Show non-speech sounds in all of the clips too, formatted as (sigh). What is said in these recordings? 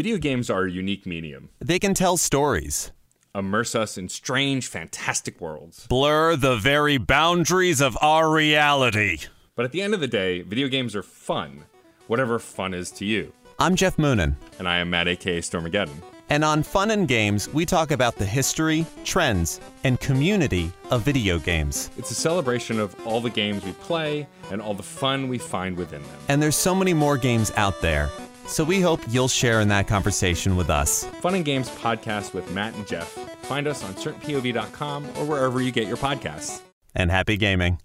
Video games are a unique medium. They can tell stories, immerse us in strange, fantastic worlds, blur the very boundaries of our reality. But at the end of the day, video games are fun, whatever fun is to you. I'm Jeff Moonen. And I am Matt, aka Stormageddon. And on Fun and Games, we talk about the history, trends, and community of video games. It's a celebration of all the games we play and all the fun we find within them. And there's so many more games out there. So we hope you'll share in that conversation with us. Fun and Games podcast with Matt and Jeff. Find us on certainpov.com or wherever you get your podcasts. And happy gaming.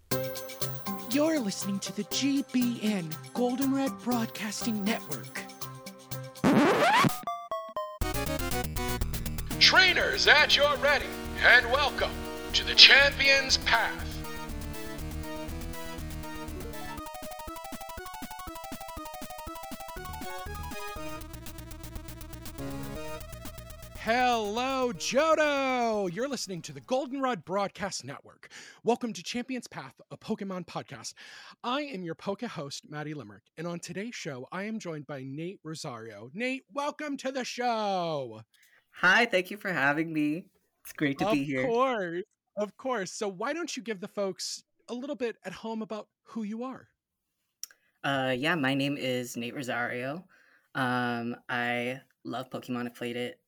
You're listening to the GBN Goldenrod Broadcasting Network. Trainers at your ready, and welcome to the Champion's Path. Hello, Johto! You're listening to the Goldenrod Broadcast Network. Welcome to Champions Path, a Pokemon podcast. I am your Poke host, Maddie Limerick, and on today's show, I am joined by Nate Rosario. Nate, welcome to the show! Hi, thank you for having me. It's great to of be here. Of course, of course. So, why don't you give the folks a little bit at home about who you are? Uh, yeah, my name is Nate Rosario. Um, I love Pokemon. I played it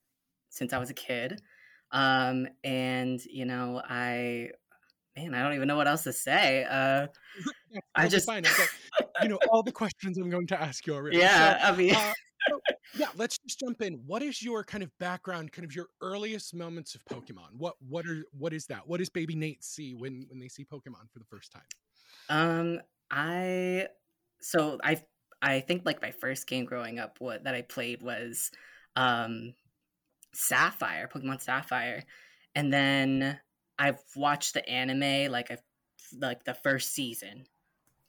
since I was a kid. Um, and you know, I man, I don't even know what else to say. Uh, yeah, (laughs) I just fine. you know all the questions I'm going to ask you already. (laughs) Yeah, so, I mean, uh, so, yeah. Let's just jump in. What is your kind of background? Kind of your earliest moments of Pokemon. What what are what is that? What does Baby Nate see when when they see Pokemon for the first time? Um, I so I I think like my first game growing up, what that I played was um Sapphire, Pokemon Sapphire, and then I've watched the anime like I've like the first season,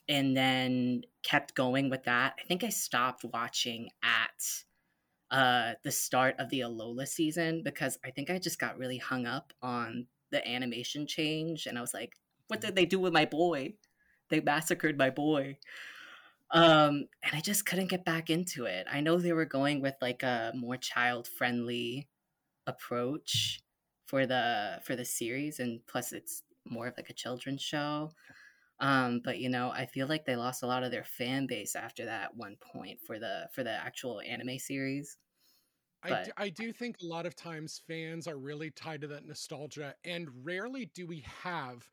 and then kept going with that. I think I stopped watching at uh the start of the Alola season because I think I just got really hung up on the animation change, and I was like, "What did they do with my boy? They massacred my boy." um and i just couldn't get back into it i know they were going with like a more child friendly approach for the for the series and plus it's more of like a children's show. Um but you know i feel like they lost a lot of their fan base after that one point for the for the actual anime series. I do, I do think a lot of times fans are really tied to that nostalgia and rarely do we have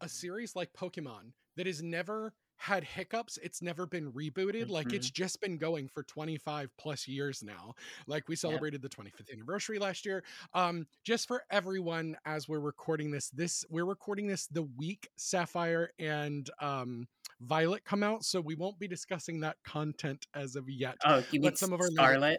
a series like pokemon that is never had hiccups. It's never been rebooted. Mm-hmm. Like it's just been going for 25 plus years now. Like we celebrated the 25th anniversary last year. Um, just for everyone, as we're recording this, this we're recording this the week Sapphire and um Violet come out, so we won't be discussing that content as of yet. Oh, you but some of our Scarlet.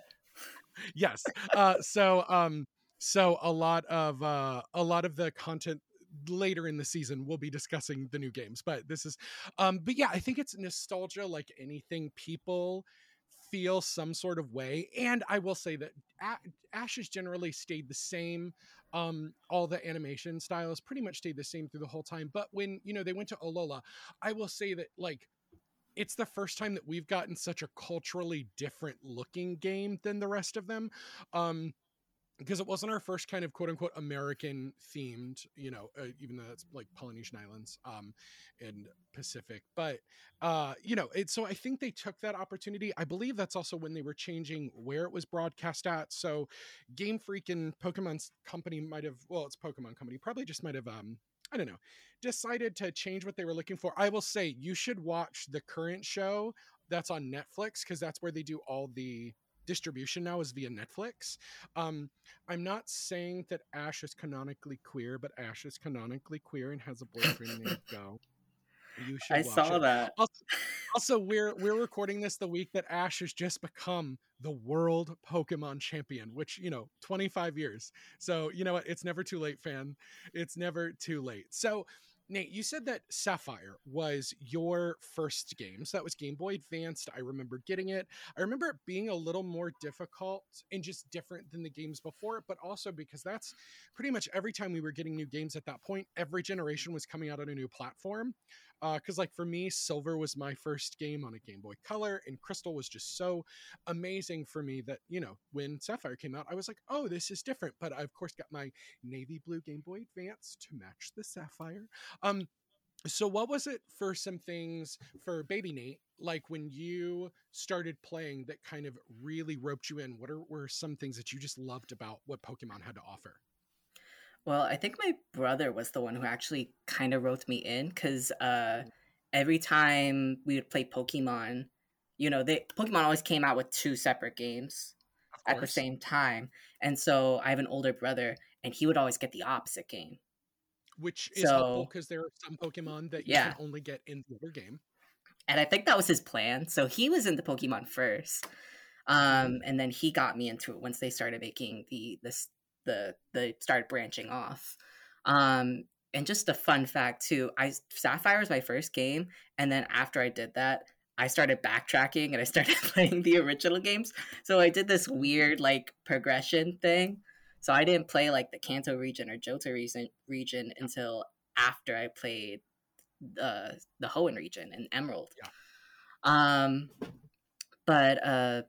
yes. Uh, so um, so a lot of uh, a lot of the content later in the season we'll be discussing the new games but this is um but yeah i think it's nostalgia like anything people feel some sort of way and i will say that ash has generally stayed the same um all the animation styles pretty much stayed the same through the whole time but when you know they went to alola i will say that like it's the first time that we've gotten such a culturally different looking game than the rest of them um because it wasn't our first kind of quote unquote American themed, you know, uh, even though that's like Polynesian islands um, and Pacific. But, uh, you know, it, so I think they took that opportunity. I believe that's also when they were changing where it was broadcast at. So Game Freak and Pokemon's company might have, well, it's Pokemon company, probably just might have, um, I don't know, decided to change what they were looking for. I will say you should watch the current show that's on Netflix because that's where they do all the distribution now is via Netflix. Um, I'm not saying that Ash is canonically queer, but Ash is canonically queer and has a boyfriend named (laughs) Go. You should. I saw it. that. Also, also, we're we're recording this the week that Ash has just become the world Pokemon champion, which you know, 25 years. So you know what? It's never too late, fan. It's never too late. So Nate, you said that Sapphire was your first game. So that was Game Boy Advanced. I remember getting it. I remember it being a little more difficult and just different than the games before it, but also because that's pretty much every time we were getting new games at that point, every generation was coming out on a new platform. Because like for me silver was my first game on a game boy color and crystal was just so amazing for me that you know when sapphire came out i was like oh this is different but i of course got my navy blue game boy advance to match the sapphire. Um so what was it for some things for baby nate like when you started playing that kind of really roped you in? What are, were some things that you just loved about what pokemon had to offer Well, I think my brother was the one who actually kind of roped me in because uh, every time we would play Pokemon, you know, they Pokemon always came out with two separate games at the same time, and so I have an older brother, and he would always get the opposite game. which is helpful because there are some pokemon that you Yeah. can only get in the other game and I think that was his plan. So he was into Pokemon first, um, and then he got me into it once they started making the this the the started branching off. Um, and just a fun fact too, I Sapphire was my first game, and then after I did that, I started backtracking and I started (laughs) playing the original games. So I did this weird like progression thing. So I didn't play like the Kanto region or Johto region region until after I played uh, the Hoenn region and Emerald. Yeah. Um, but uh,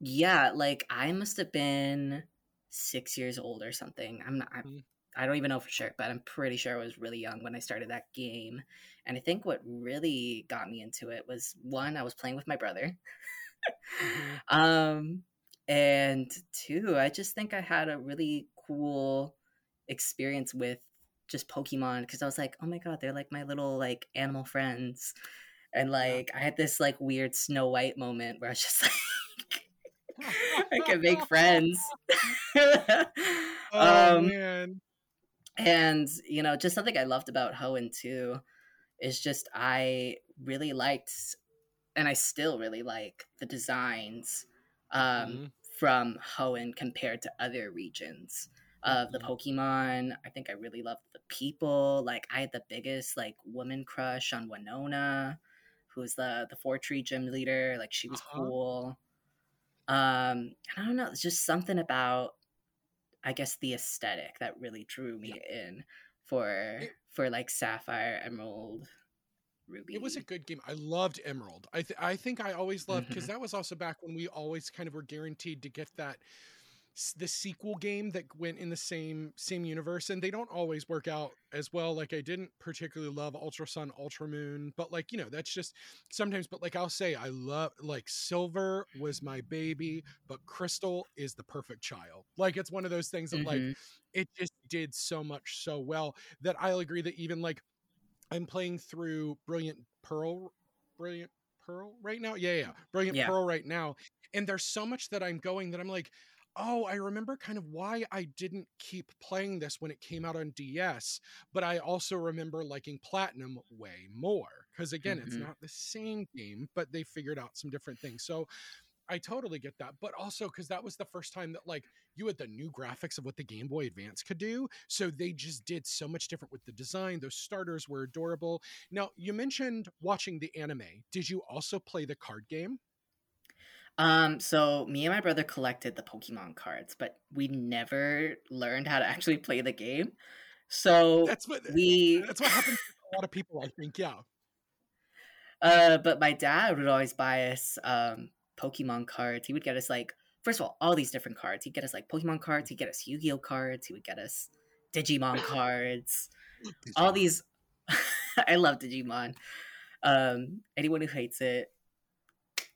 yeah, like I must have been six years old or something. I'm not. I'm, Mm. I don't even know for sure, but I'm pretty sure I was really young when I started that game. And I think what really got me into it was one, I was playing with my brother. Mhm. (laughs) um, and two, I just think I had a really cool experience with just Pokemon because I was like, oh my god, they're like my little like animal friends. And like I had this like weird Snow White moment where I was just (laughs) like I can make (laughs) friends. (laughs) oh um man and you know just something i loved about hoenn too is just i really liked and i still really like the designs um, Mhm. from hoenn compared to other regions of the Mhm. pokemon i think i really loved the people like i had the biggest like woman crush on winona who's the the Fortree gym leader like she was Uh-huh. cool um and i don't know it's just something about I guess the aesthetic that really drew me in for It- for like Sapphire, Emerald, Ruby. It was a good game. I loved Emerald. I th- I think I always loved because Mhm. that was also back when we always kind of were guaranteed to get that the sequel game that went in the same same universe and they don't always work out as well like i didn't particularly love ultra sun ultra moon but like you know that's just sometimes but like i'll say i love like silver was my baby but crystal is the perfect child like it's one of those things that like Mhm. it just did so much so well that I'll agree that even like I'm playing through Brilliant Pearl, Brilliant Pearl right now. Yeah, yeah, Brilliant Yeah. Pearl right now. And there's so much that I'm going that I'm like, oh, I remember kind of why I didn't keep playing this when it came out on DS, but I also remember liking Platinum way more. Because again, it's Mhm. not the same game, but they figured out some different things. So I totally get that. But also because that was the first time that like you had the new graphics of what the Game Boy Advance could do. So they just did so much different with the design. Those starters were adorable. Now, you mentioned watching the anime. Did you also play the card game? Um, so me and my brother collected the Pokemon cards, but we never learned how to actually play the game. So That's what we that's what happens to a lot of people, I think. Yeah. Uh, but my dad would always buy us um Pokemon cards. He would get us like first of all all these different cards. He'd get us like Pokemon cards. He'd get us Yu Gi Oh cards. He would get us Digimon (laughs) cards. All these. (laughs) I love Digimon. Um, anyone who hates it,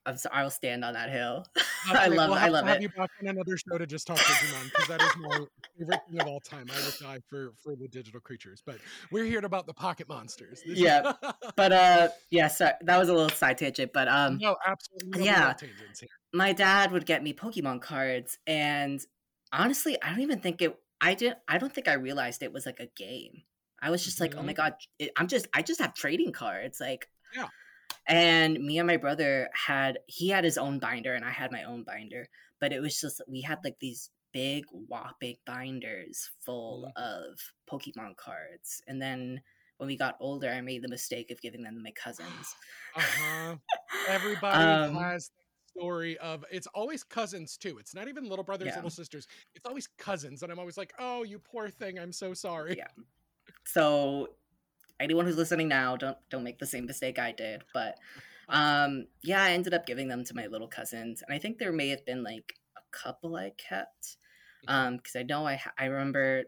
I'm so, I'll stand on that hill. (laughs) I love We'll I have love have it. you back on another show to just talk Digimon because that is my favorite thing of all time. I would die for for the digital creatures, but we're here about the pocket monsters. This is- Yeah. (laughs) But uh, yeah, so that was a little side tangent. But um, no, absolutely. yeah. my dad would get me Pokemon cards, and honestly, I don't even think it. I didn't. I don't think I realized it was like a game. I was just like, oh my god, it, I'm just. I just have trading cards, like. Yeah. And me and my brother had. He had his own binder, and I had my own binder. But it was just we had like these big whopping binders full of Pokemon cards, and then. When we got older, I made the mistake of giving them to my cousins. (gasps) Uh-huh. (laughs) Everybody Um, has story of it's always cousins too. It's not even little brothers, Yeah. little sisters. It's always cousins, and I'm always like, "Oh, you poor thing. I'm so sorry." Yeah. so anyone who's listening now, don't don't make the same mistake I did. But um, yeah, I ended up giving them to my little cousins, and I think there may have been like a couple I kept um because I know I I remember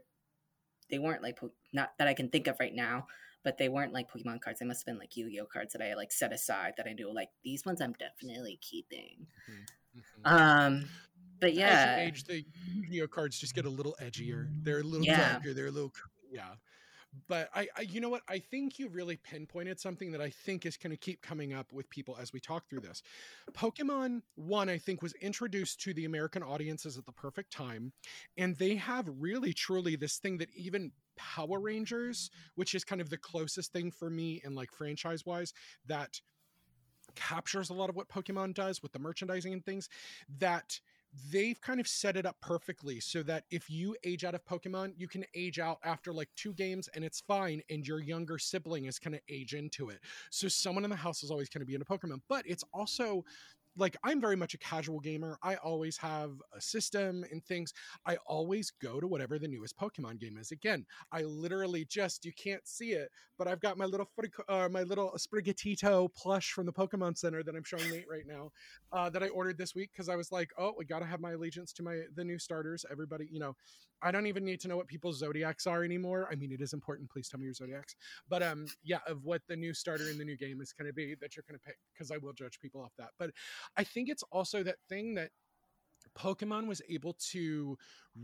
they weren't like not that I can think of right now, but they weren't like Pokemon cards. They must have been like Yu-Gi-Oh cards that I like set aside that I knew like these ones I'm definitely keeping. Mm-hmm. Um, but yeah, As you age, the Yu-Gi-Oh cards just get a little edgier. They're a little Yeah. darker. They're a little yeah. But I, I, you know what? I think you really pinpointed something that I think is going to keep coming up with people as we talk through this. Pokemon One, I think, was introduced to the American audiences at the perfect time, and they have really, truly this thing that even Power Rangers, which is kind of the closest thing for me in like franchise wise, that captures a lot of what Pokemon does with the merchandising and things that they've kind of set it up perfectly so that if you age out of Pokemon, you can age out after like two games and it's fine, and your younger sibling is going to age into it. So someone in the house is always going to be into Pokemon, but it's also like I'm very much a casual gamer. I always have a system and things. I always go to whatever the newest Pokemon game is. Again, I literally just you can't see it, but I've got my little uh, my little Sprigatito plush from the Pokemon Center that I'm showing Nate right now uh, that I ordered this week because I was like, oh, we got to have my allegiance to my the new starters. Everybody, you know, I don't even need to know what people's zodiacs are anymore. I mean, it is important. Please tell me your zodiacs. But um, yeah, of what the new starter in the new game is going to be that you're going to pick because I will judge people off that. But I think it's also that thing that Pokemon was able to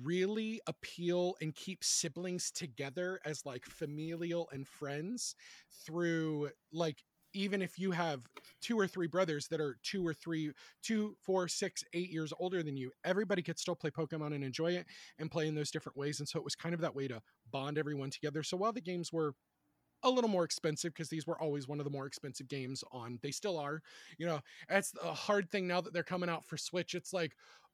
really appeal and keep siblings together as like familial and friends through like even if you have two or three brothers that are two or three, two, four, six, eight years older than you, everybody could still play Pokemon and enjoy it and play in those different ways. And so it was kind of that way to bond everyone together. So while the games were a little more expensive because these were always one of the more expensive games on they still are you know that's a hard thing now that they're coming out for switch it's like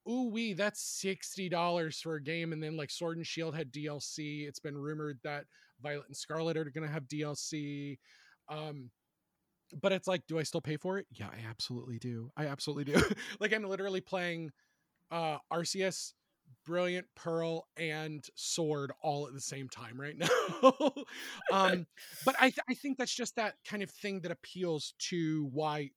ooh wee that's $60 for a game and then like sword and shield had dlc it's been rumored that violet and scarlet are going to have dlc um but it's like do i still pay for it? Yeah i absolutely do. I absolutely do. (laughs) Like i'm literally playing uh arceus brilliant pearl and sword all at the same time right (laughs) now. Um but I, th- I think that's just that kind of thing that appeals to why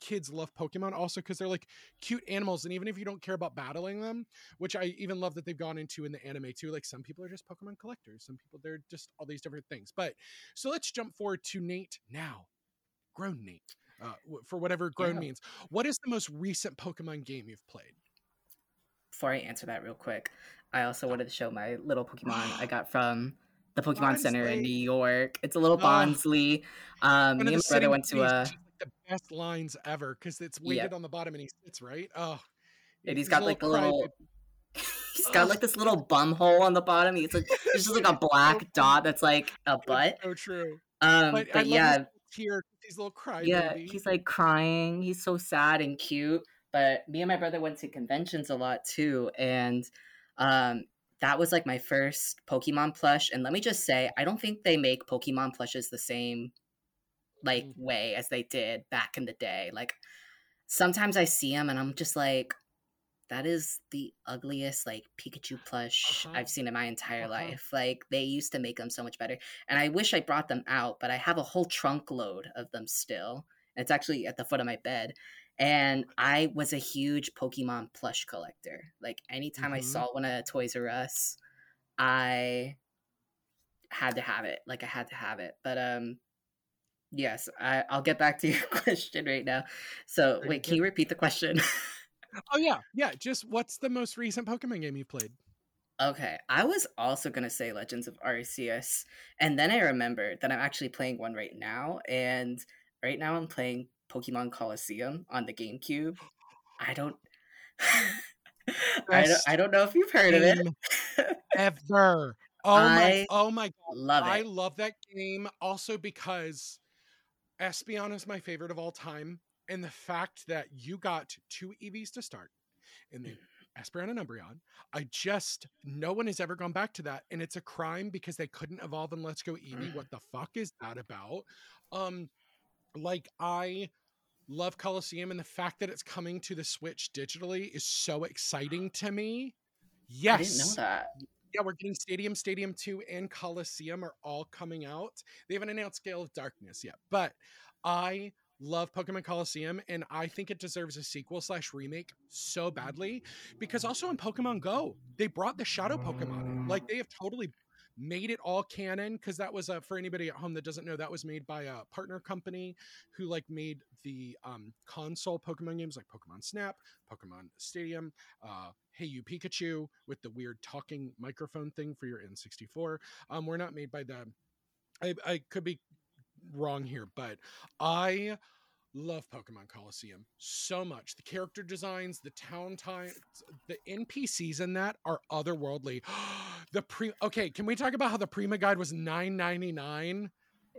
kids love pokemon also because they're like cute animals and even if you don't care about battling them which i even love that they've gone into in the anime too like some people are just pokemon collectors some people they're just all these different things. But so let's jump forward to nate now grown nate uh, for whatever grown Yeah. means what is the most recent pokemon game you've played before I answer that real quick, I also wanted to show my little Pokemon I (gasps) got from the Pokemon Center in New York. It's a little Oh. Bonsly. Um, me and my brother went to a, the best lines ever because it's weighted Yep. on the bottom and he sits right. Oh, and (laughs) he's got like a little. He's got like this little bum hole on the bottom. He's like, (laughs) it's just like a black dot that's like a butt. So true. Um, But, but, yeah, tear. These little cry. yeah, baby. he's like crying. He's so sad and cute. But me and my brother went to conventions a lot too, and um, that was like my first Pokemon plush. And let me just say, I don't think they make Pokemon plushes the same like Mm. way as they did back in the day. Like sometimes I see them and I'm just like, that is the ugliest like Pikachu plush Uh-huh. I've seen in my entire Uh-huh. life. Like they used to make them so much better. And I wish I brought them out, but I have a whole trunk load of them still. It's actually at the foot of my bed. And I was a huge Pokemon plush collector. Like anytime I Mhm. saw one at Toys R Us, I had to have it. Like I had to have it. But um yes, I, I'll get back to your (laughs) question right now. So wait, can you repeat the question? (laughs) Oh yeah, yeah. Just what's the most recent Pokemon game you played? Okay, I was also gonna say Legends of Arceus, and then I remembered that I'm actually playing one right now, and right now I'm playing Pokemon Colosseum on the GameCube. I don't, (laughs) I don't, I don't know if you've heard of it. Ever. Oh my! Oh my! Love it. I love that game also because Espeon is my favorite of all time. And the fact that you got two EVs to start and then Espeon and Umbreon, I just, no one has ever gone back to that. And it's a crime because they couldn't evolve in Let's Go Eevee. What the fuck is that about? Um, like, I love Colosseum and the fact that it's coming to the Switch digitally is so exciting (gasps) to me. Yes I didn't know that. yeah, we're getting Stadium, Stadium 2, and Colosseum are all coming out. They haven't announced Gale of Darkness yet, but I love Pokemon Colosseum, and I think it deserves a sequel slash remake so badly because also in Pokemon Go, they brought the Shadow Pokemon in. Like they have totally made it all canon because that was uh, for anybody at home that doesn't know that was made by a partner company who like made the um, console pokemon games like pokemon snap pokemon stadium uh, hey you pikachu with the weird talking microphone thing for your n64 um, we're not made by the I, I could be wrong here but i love Pokemon Colosseum so much. The character designs, the town times, the NPCs in that are otherworldly. (gasps) the pre okay, can we talk about how the Prima guide was nine ninety nine?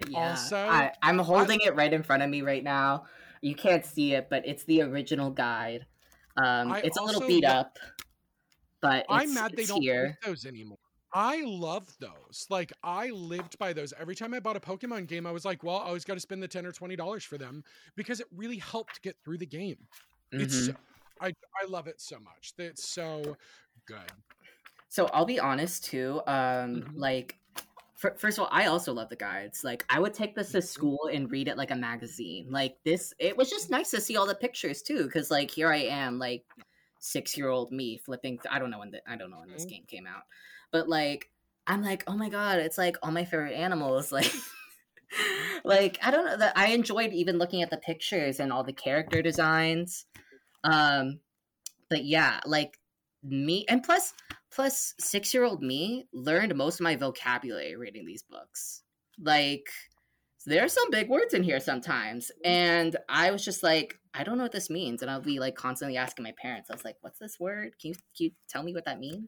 Yeah, Also, I, I'm holding it right in front of me right now. You can't see it, but it's the original guide. Um, I it's a little beat up, but it's, I'm mad they don't here. make those anymore. I love those. Like I lived by those. Every time I bought a Pokemon game, I was like, well, I always got to spend the ten or twenty dollars for them because it really helped get through the game. It's Mhm. so, I I love it so much. It's so good. So I'll be honest too. Um, Mhm. like, fir- first of all, I also love the guides. Like, I would take this to Mhm. school and read it like a magazine. Like this, it was just nice to see all the pictures too, because like here I am, like six year old me flipping. Th- I don't know when the, I don't know when this Mhm. game came out, but like I'm like, oh my god, it's like all my favorite animals. (laughs) Like, (laughs) like I don't know that I enjoyed even looking at the pictures and all the character designs. Um, but yeah, like me and plus plus six year old me learned most of my vocabulary reading these books like there's some big words in here sometimes and i was just like i don't know what this means and i'll be like constantly asking my parents i was like what's this word can you, can you tell me what that means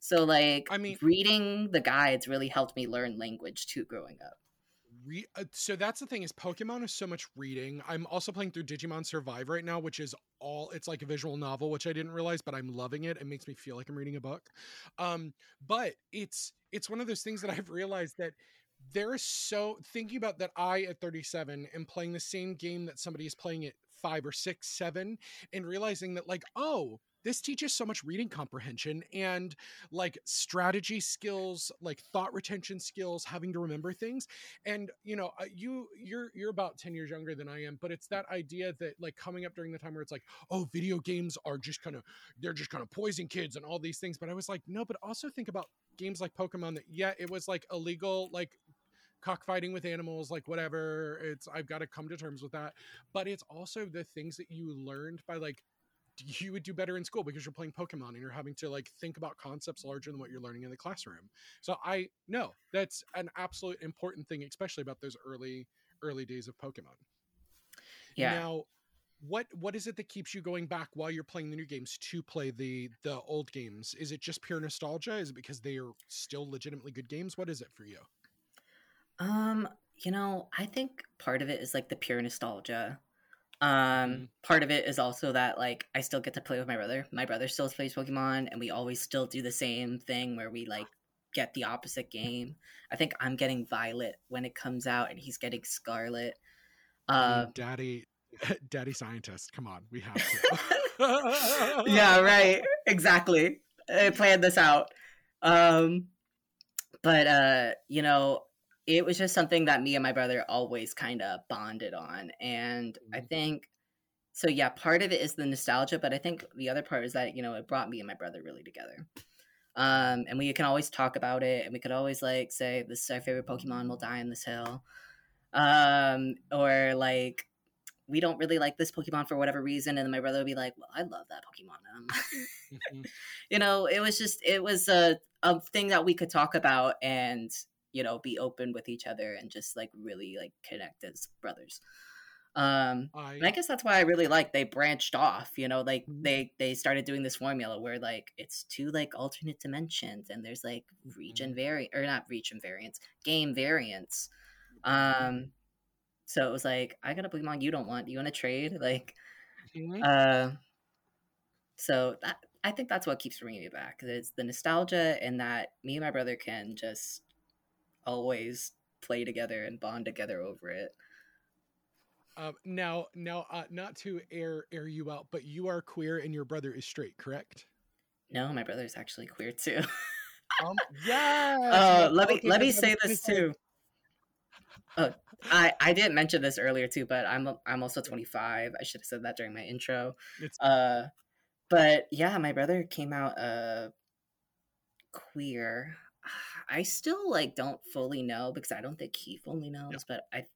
so like I mean- reading the guides really helped me learn language too growing up Re- uh, so that's the thing is Pokemon is so much reading. I'm also playing through Digimon Survive right now, which is all it's like a visual novel, which I didn't realize, but I'm loving it. It makes me feel like I'm reading a book. Um, but it's it's one of those things that I've realized that there is so thinking about that I at 37 am playing the same game that somebody is playing at five or six, seven, and realizing that like, oh, this teaches so much reading comprehension and like strategy skills, like thought retention skills, having to remember things. And you know uh, you you're you're about 10 years younger than i am but it's that idea that like coming up during the time where it's like oh video games are just kind of they're just kind of poisoning kids and all these things. But i was like no but also think about games like pokemon that yeah it was like illegal like cockfighting with animals like whatever it's i've got to come to terms with that. But it's also the things that you learned by like you would do better in school because you're playing Pokemon and you're having to like think about concepts larger than what you're learning in the classroom. So I know that's an absolute important thing, especially about those early early days of Pokemon. yeah Now, what what is it that keeps you going back while you're playing the new games to play the the old games? Is it just pure nostalgia? Is it because they are still legitimately good games? What is it for you? Um, you know, I think part of it is like the pure nostalgia. Um, Mhm. part of it is also that like I still get to play with my brother. My brother still plays Pokemon, and we always still do the same thing where we like get the opposite game. I think I'm getting Violet when it comes out, and he's getting Scarlet. Uh, daddy, (laughs) daddy scientist. Come on, we have to. (laughs) yeah, right. Exactly. I planned this out. Um but uh, you know, it was just something that me and my brother always kind of bonded on. And I Mhm. think so yeah, part of it is the nostalgia, but I think the other part is that, you know, it brought me and my brother really together. Um, and we can always talk about it and we could always like say this is our favorite Pokemon, we'll die on this hill. Um, or like we don't really like this Pokemon for whatever reason, and then my brother would be like, "Well, I love that Pokemon." Um, Mhm. (laughs) you know, it was just it was a a thing that we could talk about and you know be open with each other and just like really like connect as brothers. Um, and I I guess that's why I really like they branched off. You know, like Mhm. they they started doing this formula where like it's two like alternate dimensions and there's like region variant or not region variants, game variants. Um, so it was like I got a Pokemon you don't want. You want to trade? (laughs) Like, uh, so that I think that's what keeps bringing me back. It's the nostalgia and that me and my brother can just always play together and bond together over it. Um, now, now, uh, not to air air you out, but you are queer and your brother is straight, correct? No, my brother's actually queer too. (laughs) Um, yes. Uh, let me let me say this too. Uh, I I didn't mention this earlier too, but I'm I'm also 25. I should have said that during my intro. Uh, but yeah, my brother came out uh queer. I still like don't fully know because I don't think he fully knows, but I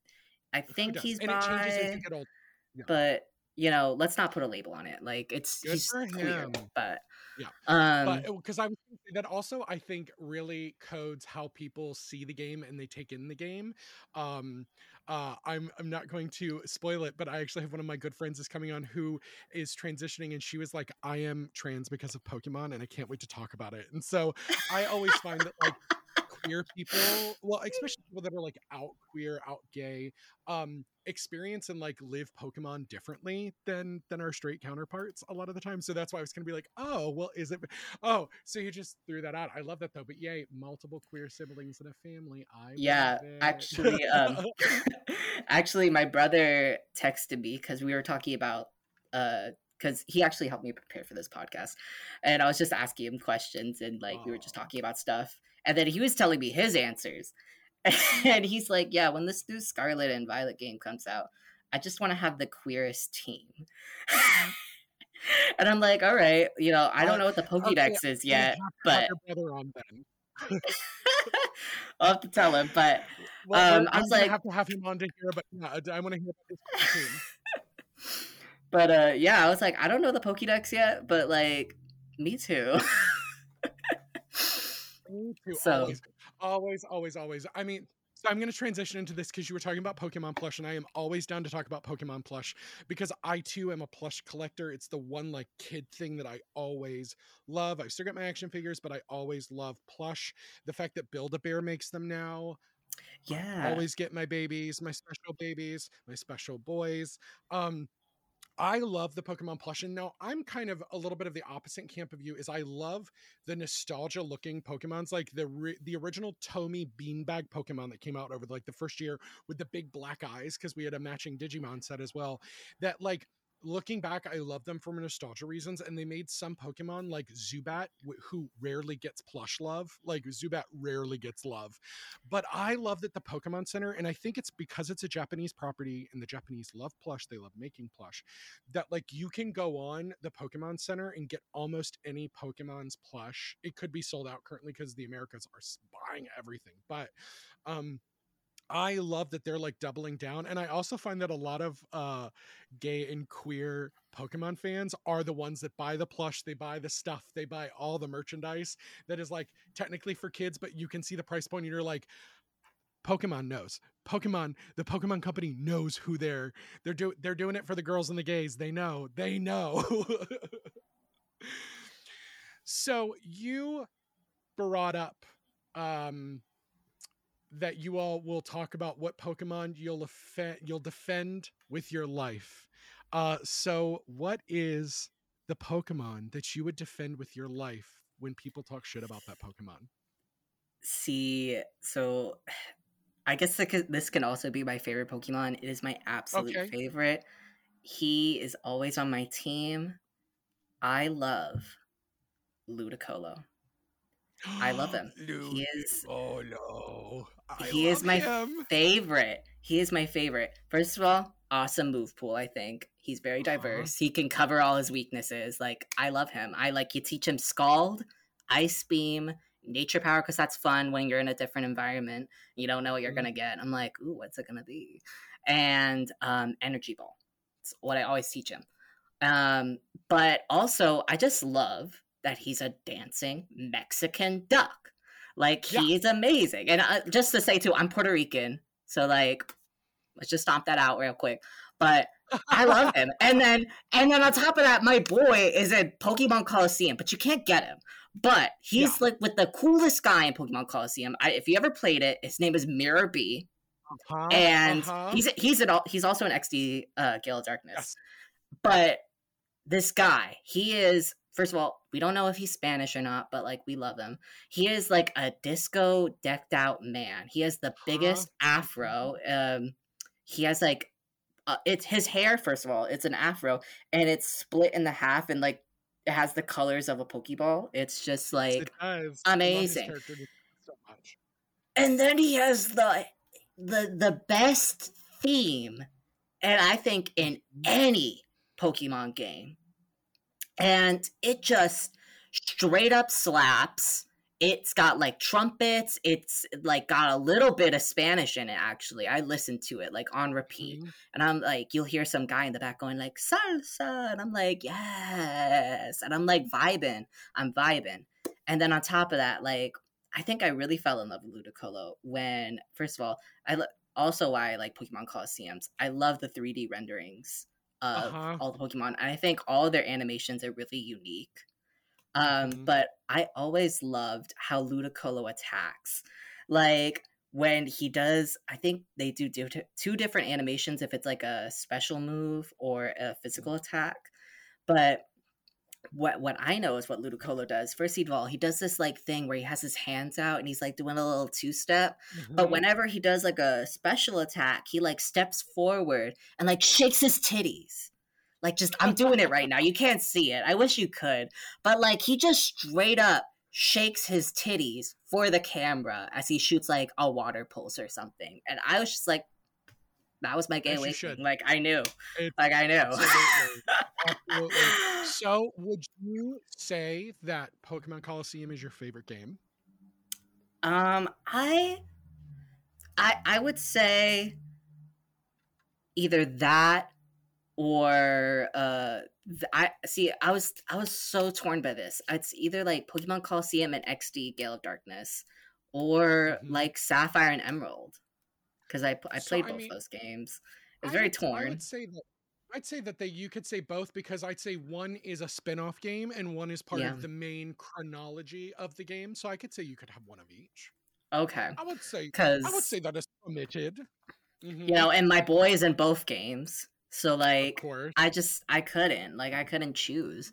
I think he's and it changes as bi. you get older. Yeah. But you know, let's not put a label on it. Like it's Good he's him. but Yeah. um, because I was that also I think really codes how people see the game and they take in the game. Um, uh, I'm I'm not going to spoil it, but I actually have one of my good friends is coming on who is transitioning, and she was like, "I am trans because of Pokemon, and I can't wait to talk about it." And so I always find that like queer people, well, especially people that are like out queer, out gay, um, experience and like live Pokemon differently than than our straight counterparts a lot of the time. So that's why I was gonna be like, oh, well, is it? (laughs) Oh, so you just threw that out. I love that though. But yay, multiple queer siblings in a family. I yeah actually um (laughs) actually my brother texted me because we were talking about uh because he actually helped me prepare for this podcast and i was just asking him questions and like we were just talking about stuff and then he was telling me his answers (laughs) and he's like yeah when this new scarlet and violet game comes out i just want to have the queerest team (laughs) and i'm like all right you know i don't know what the Okay, pokédex is yet have to have but your brother on then. (laughs) i'll have to tell him but Um, I was like- have to have him on to hear, but yeah, I want to hear about his team. But uh yeah, I was like, I don't know the Pokédex yet, but like me too. Me too. So- Always, always, always, always. I mean, so I'm going to transition into this because you were talking about Pokemon plush, and I am always down to talk about Pokemon plush because I too am a plush collector. It's the one like kid thing that I always love. I've still got my action figures, but I always love plush. The fact that Build a Bear makes them now, yeah. always get my babies, my special babies, my special boys. Um, I love the Pokemon plush, and now I'm kind of a little bit of the opposite camp of you. Is I love the nostalgia looking Pokemons, like the ri- the original Tomy Beanbag Pokemon that came out over like the first year with the big black eyes, because we had a matching Digimon set as well. That like looking back, I love them for nostalgia reasons, and they made some Pokemon like Zubat, wh- who rarely gets plush love. Like Zubat rarely gets love, but I love that the Pokemon Center, and I think it's because it's a Japanese property and the Japanese love plush, they love making plush, that like you can go on the Pokemon Center and get almost any Pokemon's plush. It could be sold out currently because the Americas are buying everything, but um I love that they're like doubling down. And I also find that a lot of uh gay and queer Pokemon fans are the ones that buy the plush, they buy the stuff, they buy all the merchandise that is like technically for kids, but you can see the price point and you're like, Pokemon knows. Pokemon, the Pokemon company knows who they're they're doing they're doing it for the girls and the gays. They know. They know. (laughs) so you brought up um that you all will talk about what Pokemon you'll defend you'll defend with your life. Uh so what is the Pokemon that you would defend with your life when people talk shit about that Pokemon? See, so I guess this can- this can also be my favorite Pokemon. It is my absolute Okay. favorite. He is always on my team. I love Ludicolo. I love him. He is Oh no. I he is my him. favorite. He is my favorite. First of all, awesome move pool, I think. He's very Uh-huh. diverse. He can cover all his weaknesses. Like, I love him. I like you teach him Scald, Ice Beam, Nature Power, because that's fun when you're in a different environment. You don't know what you're going to get. I'm like, ooh, what's it going to be? And um, Energy Ball. It's what I always teach him. Um, but also, I just love that he's a dancing Mexican duck. Like Yeah. he's amazing. And uh, just to say too, I'm Puerto Rican, so like let's just stomp that out real quick. But I love (laughs) him. And then and then on top of that, my boy is in Pokemon Colosseum, but you can't get him. But he's Yeah. like with the coolest guy in Pokemon Colosseum. I, if you ever played it, his name is Miror B, Uh-huh, and uh-huh. he's he's an he's also an XD uh, Gale of Darkness. Yes. But this guy, he is first of all, we don't know if he's Spanish or not, but like we love him. He is like a disco decked out man. He has the biggest afro. Um, he has like uh, it's his hair. First of all, it's an afro, and it's split in the half, and like it has the colors of a Pokeball. It's just like it does. I love his amazing. so and then he has the the the best theme and i think in any pokemon game and it just straight up slaps. It's got like trumpets. It's like got a little bit of spanish in it actually. I listened to it like on repeat. Mhm. and i'm like you'll hear some guy in the back going like salsa. And i'm like yes. And i'm like vibing. I'm vibing. And then on top of that like i think i really fell in love with ludicolo when first of all i lo- also why i like pokemon colosseums. I love the 3d renderings of Uh-huh. all the pokemon and i think all their animations are really unique um Mhm. but i always loved how ludicolo attacks like when he does i think they do do two different animations if it's like a special move or a physical attack but what what i know is what ludicolo does. First of all he does this like thing where he has his hands out and he's like doing a little two step but Mhm. whenever he does like a special attack he like steps forward and like shakes his titties. Like just i'm doing it right now. You can't see it. I wish you could. But like he just straight up shakes his titties for the camera as he shoots like a water pulse or something. And i was just like that was my gay you awakening like i knew It- like i knew Absolutely. Absolutely. (laughs) So, would you say that Pokemon Colosseum is your favorite game? Um, I, I, I would say either that or uh, I see. I was I was so torn by this. It's either like Pokemon Colosseum and XD Gale of Darkness, or Mhm. like Sapphire and Emerald, because I I So, played I both mean, those games. It I was very would- I torn. would say that I'd say that they you could say both because I'd say one is a spin-off game and one is part Yeah. of the main chronology of the game. So I could say you could have one of each. Okay, I would say because I would say that is permitted. Mhm, you know, and my boy is in both games, so like. I just I couldn't like I couldn't choose.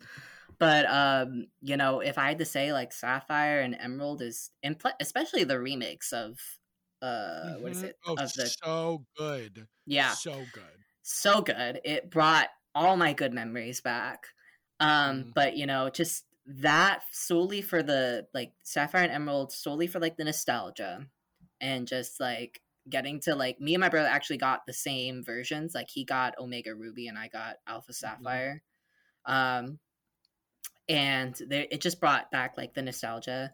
But um, you know, if I had to say like Sapphire and Emerald is in pl- especially the remix of uh what is Mhm. it? Oh, of the so good. yeah, So good. so good. It brought all my good memories back. Um, Mhm. but you know, just that solely for the like Sapphire and Emerald, solely for like the nostalgia and just like getting to like me and my brother actually got the same versions. Like he got Omega Ruby and I got Alpha Sapphire. Um and there it just brought back like the nostalgia.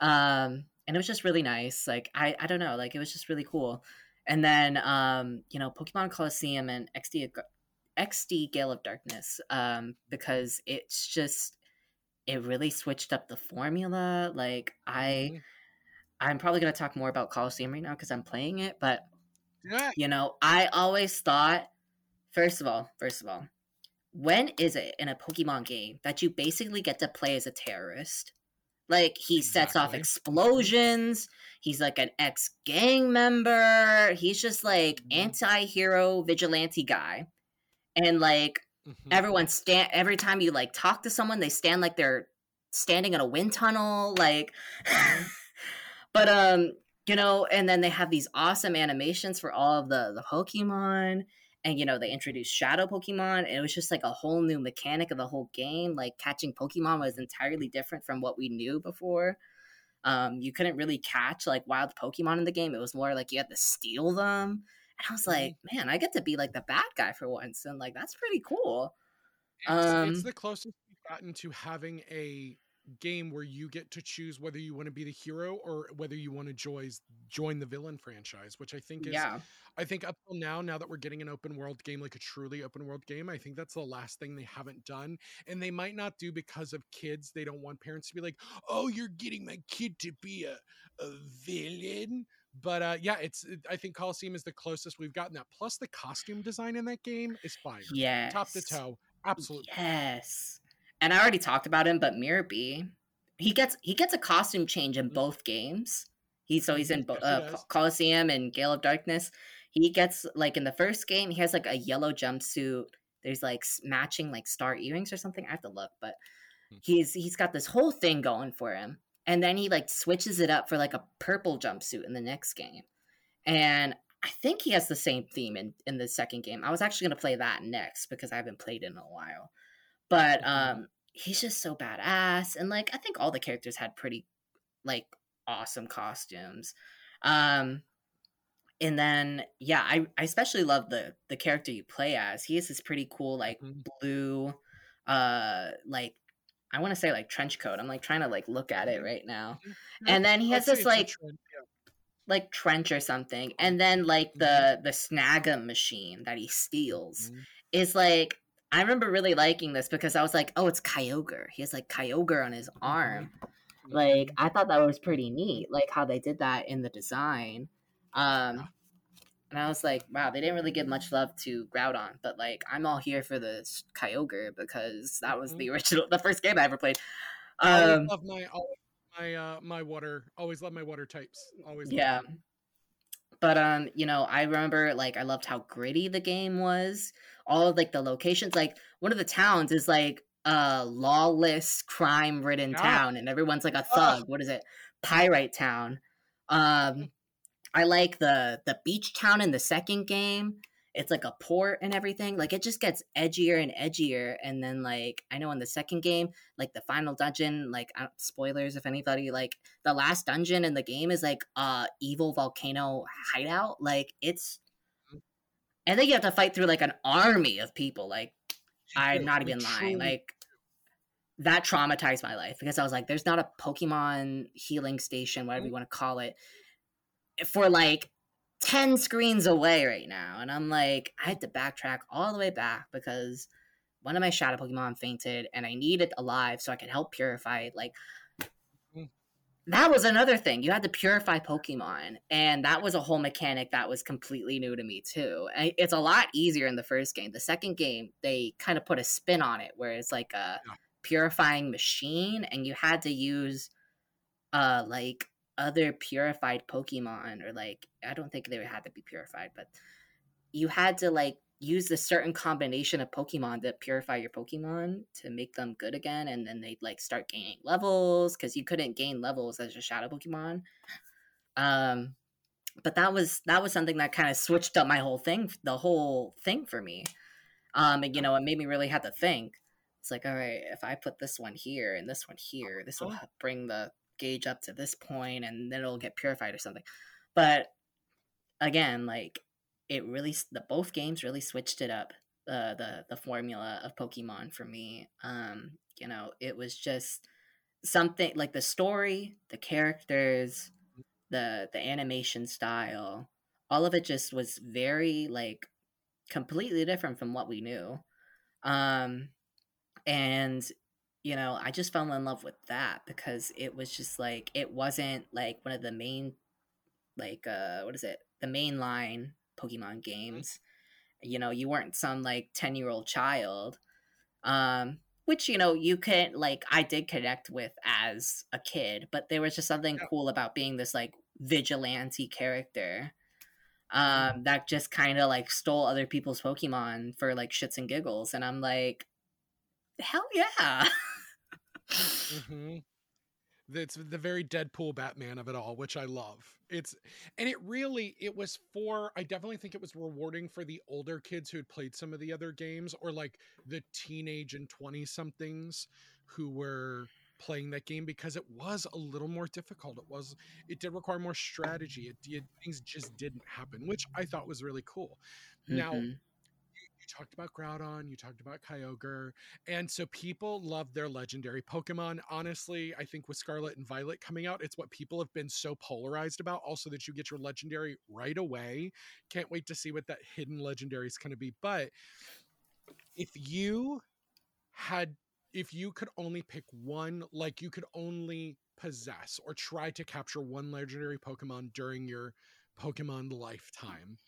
Um and it was just really nice. Like I I don't know, like it was just really cool. And then um, you know, Pokemon Colosseum and XD XD Gale of Darkness um because it's just it really switched up the formula. Like I Mhm. I'm probably going to talk more about Colosseum right now cuz I'm playing it, but Yeah. you know, I always thought first of all, first of all, when is it in a Pokemon game that you basically get to play as a terrorist? Like he sets off explosions. He's like an ex gang member. He's just like Mhm. anti-hero vigilante guy. And like Mhm. everyone stand every time you like talk to someone, they stand like they're standing in a wind tunnel. Like (laughs) but um, you know, and then they have these awesome animations for all of the the Pokemon. And you know, they introduced Shadow Pokemon, and it was just like a whole new mechanic of the whole game. Like catching Pokemon was entirely different from what we knew before. Um, you couldn't really catch like wild Pokemon in the game. It was more like you had to steal them. And I was like, man, I get to be like the bad guy for once, and like that's pretty cool. It's, Um, it's the closest we've gotten to having a game where you get to choose whether you want to be the hero or whether you want to join join the villain franchise, which I think is Yeah, I think up till now, now that we're getting an open world game, like a truly open world game, I think that's the last thing they haven't done. And they might not do because of kids. They don't want parents to be like, oh, you're getting my kid to be a, a villain. But uh, yeah, it's. it- I think Colosseum is the closest we've gotten that. Plus, the costume design in that game is fire, yes, top to toe, absolutely. Yes, and I already talked about him, but Miror B, he gets he gets a costume change in Mhm. both games. He so he's in yes, uh. Co- Colosseum and Gale of Darkness. He gets like in the first game, he has like a yellow jumpsuit. There's like matching like star earrings or something. I have to look, but Hmm. he's he's got this whole thing going for him, and then he like switches it up for like a purple jumpsuit in the next game, and I think he has the same theme in in the second game. I was actually gonna play that next because I haven't played it in a while, but um he's just so badass and like i think all the characters had pretty like awesome costumes um and then yeah i i especially love the the character you play as he has this pretty cool like Mhm. blue uh like i want to say like trench coat i'm like trying to like look at it right now and then he has this like like trench or something and then like the the snag'em machine that he steals Mhm. is like I remember really liking this because I was like, oh, it's Kyogre. He has like Kyogre on his arm. Like I thought that was pretty neat, like how they did that in the design. Um and I was like, wow, they didn't really give much love to Groudon, but like I'm all here for the Kyogre because that was the (laughs) original the first game I ever played. Um, I love my my uh my water. Always love my water types. Always. yeah them. But um you know i remember like i loved how gritty the game was all of like the locations like one of the towns is like a lawless crime ridden Yeah. town and everyone's like a thug what is it? Pyrite town. Um i like the the beach town in the second game it's like a port and everything like it just gets edgier and edgier and then like i know in the second game like the final dungeon like spoilers if anybody like the last dungeon in the game is like uh evil volcano hideout like it's and then you have to fight through like an army of people like i'm not even lying like that traumatized my life because i was like there's not a pokemon healing station whatever you want to call it for like 10 screens away right now and i'm like i had to backtrack all the way back because one of my shadow pokemon fainted and i need it alive so i can help purify it like Mm. that was another thing you had to purify pokemon and that was a whole mechanic that was completely new to me too and it's a lot easier in the first game the second game they kind of put a spin on it where it's like a Yeah. purifying machine and you had to use uh like other purified pokemon or like i don't think they had to be purified but you had to like use a certain combination of pokemon to purify your pokemon to make them good again and then they'd like start gaining levels because you couldn't gain levels as a shadow pokemon. Um but that was that was something that kind of switched up my whole thing the whole thing for me. Um and you know it made me really have to think. It's like all right if i put this one here and this one here this will Oh. bring the gauge up to this point and then it'll get purified or something. But again like it really the both games really switched it up uh, the the formula of pokemon for me. Um you know it was just something like the story the characters the the animation style all of it just was very like completely different from what we knew. Um and you know i just fell in love with that because it was just like it wasn't like one of the main like uh what is it? The main line pokemon games. You know you weren't some like 10 year old child um which you know you can like i did connect with as a kid but there was just something cool about being this like vigilante character um that just kind of like stole other people's pokemon for like shits and giggles and i'm like hell yeah (laughs) hmm It's the very Deadpool Batman of it all, which I love. It's and it really it was for I definitely think it was rewarding for the older kids who had played some of the other games or like the teenage and 20 somethings who were playing that game because it was a little more difficult. It was it did require more strategy. It, it things just didn't happen, which I thought was really cool. Now, Mhm. you talked about Groudon, you talked about Kyogre, and so people love their legendary Pokemon. Honestly, I think with Scarlet and Violet coming out, it's what people have been so polarized about. Also, that you get your legendary right away. Can't wait to see what that hidden legendary is going to be. But if you had, if you could only pick one, like you could only possess or try to capture one legendary Pokemon during your Pokemon lifetime,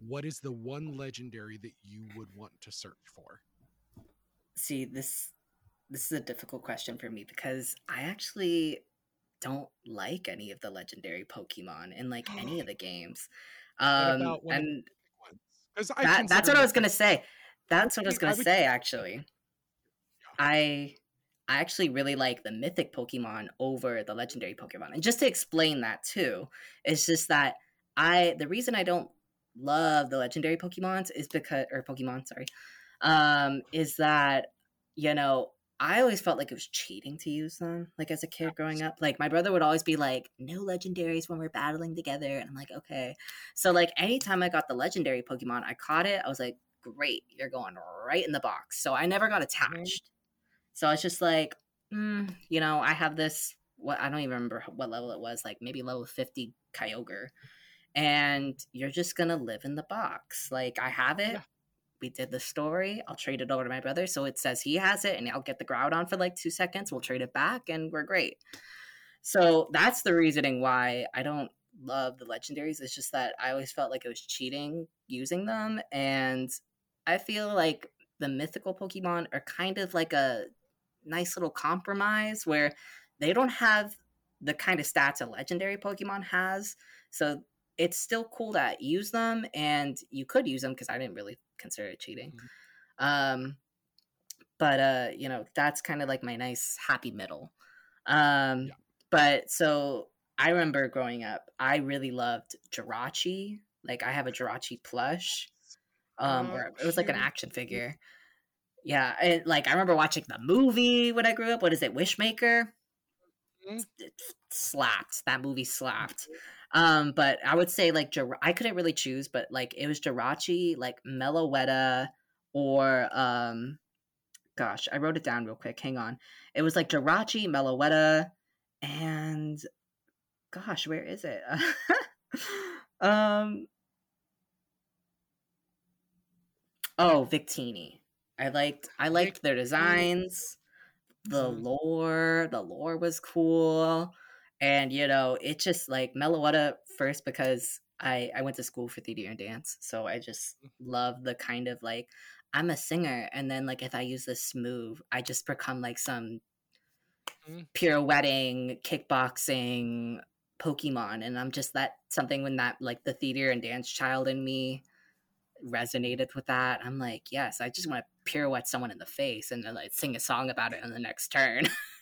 what is the one legendary that you would want to search for? see this this is a difficult question for me because i actually don't like any of the legendary pokemon in like any of (gasps) the games. Um about one of and that, that's what i was gonna say. That's what i was gonna would- say actually. I i actually really like the mythic pokemon over the legendary pokemon. And just to explain that too it's just that i the reason i don't love the legendary pokemons is because or pokemon sorry um is that you know I always felt like it was cheating to use them, like as a kid growing up. Like my brother would always be like, "No legendaries when we're battling together," and I'm like, "Okay." So like anytime I got the legendary Pokemon, I caught it. I was like, "Great, you're going right in the box." So I never got attached. So it's just like, mm, you know, I have this. What I don't even remember what level it was, like maybe level fifty Kyogre, and you're just gonna live in the box. Like I have it. Yeah. We did the story. I'll trade it over to my brother. So it says he has it, and I'll get the Groudon for like two seconds. We'll trade it back, and we're great. So that's the reasoning why I don't love the legendaries. It's just that I always felt like it was cheating using them. And I feel like the mythical Pokemon are kind of like a nice little compromise where they don't have the kind of stats a legendary Pokemon has. So it's still cool to use them and you could use them because I didn't really consider it cheating. Um but uh, you know, that's kind of like my nice happy middle. Um Yeah. but so I remember growing up, I really loved Jirachi. Like I have a Jirachi plush. Um Oh, where it was like an action figure. Yeah, and like I remember watching the movie when I grew up. What is it, Wishmaker? Mhm. It slapped. That movie slapped. Um, but I would say like Jir- I couldn't really choose, but like it was Jirachi, like Meloetta, or um, gosh, I wrote it down real quick. Hang on, it was like Jirachi, Meloetta, and gosh, where is it? (laughs) um, oh, Victini. I liked I liked their designs, the Mhm. lore. The lore was cool, and you know, it just like Meloetta first because I I went to school for theater and dance, so I just love the kind of like I'm a singer, and then like if I use this move, I just become like some Mhm. pirouetting, kickboxing Pokemon, and I'm just that something when that like the theater and dance child in me resonated with that. I'm like, yes, I just want to pirouette someone in the face and then like sing a song about it on the next turn. (laughs)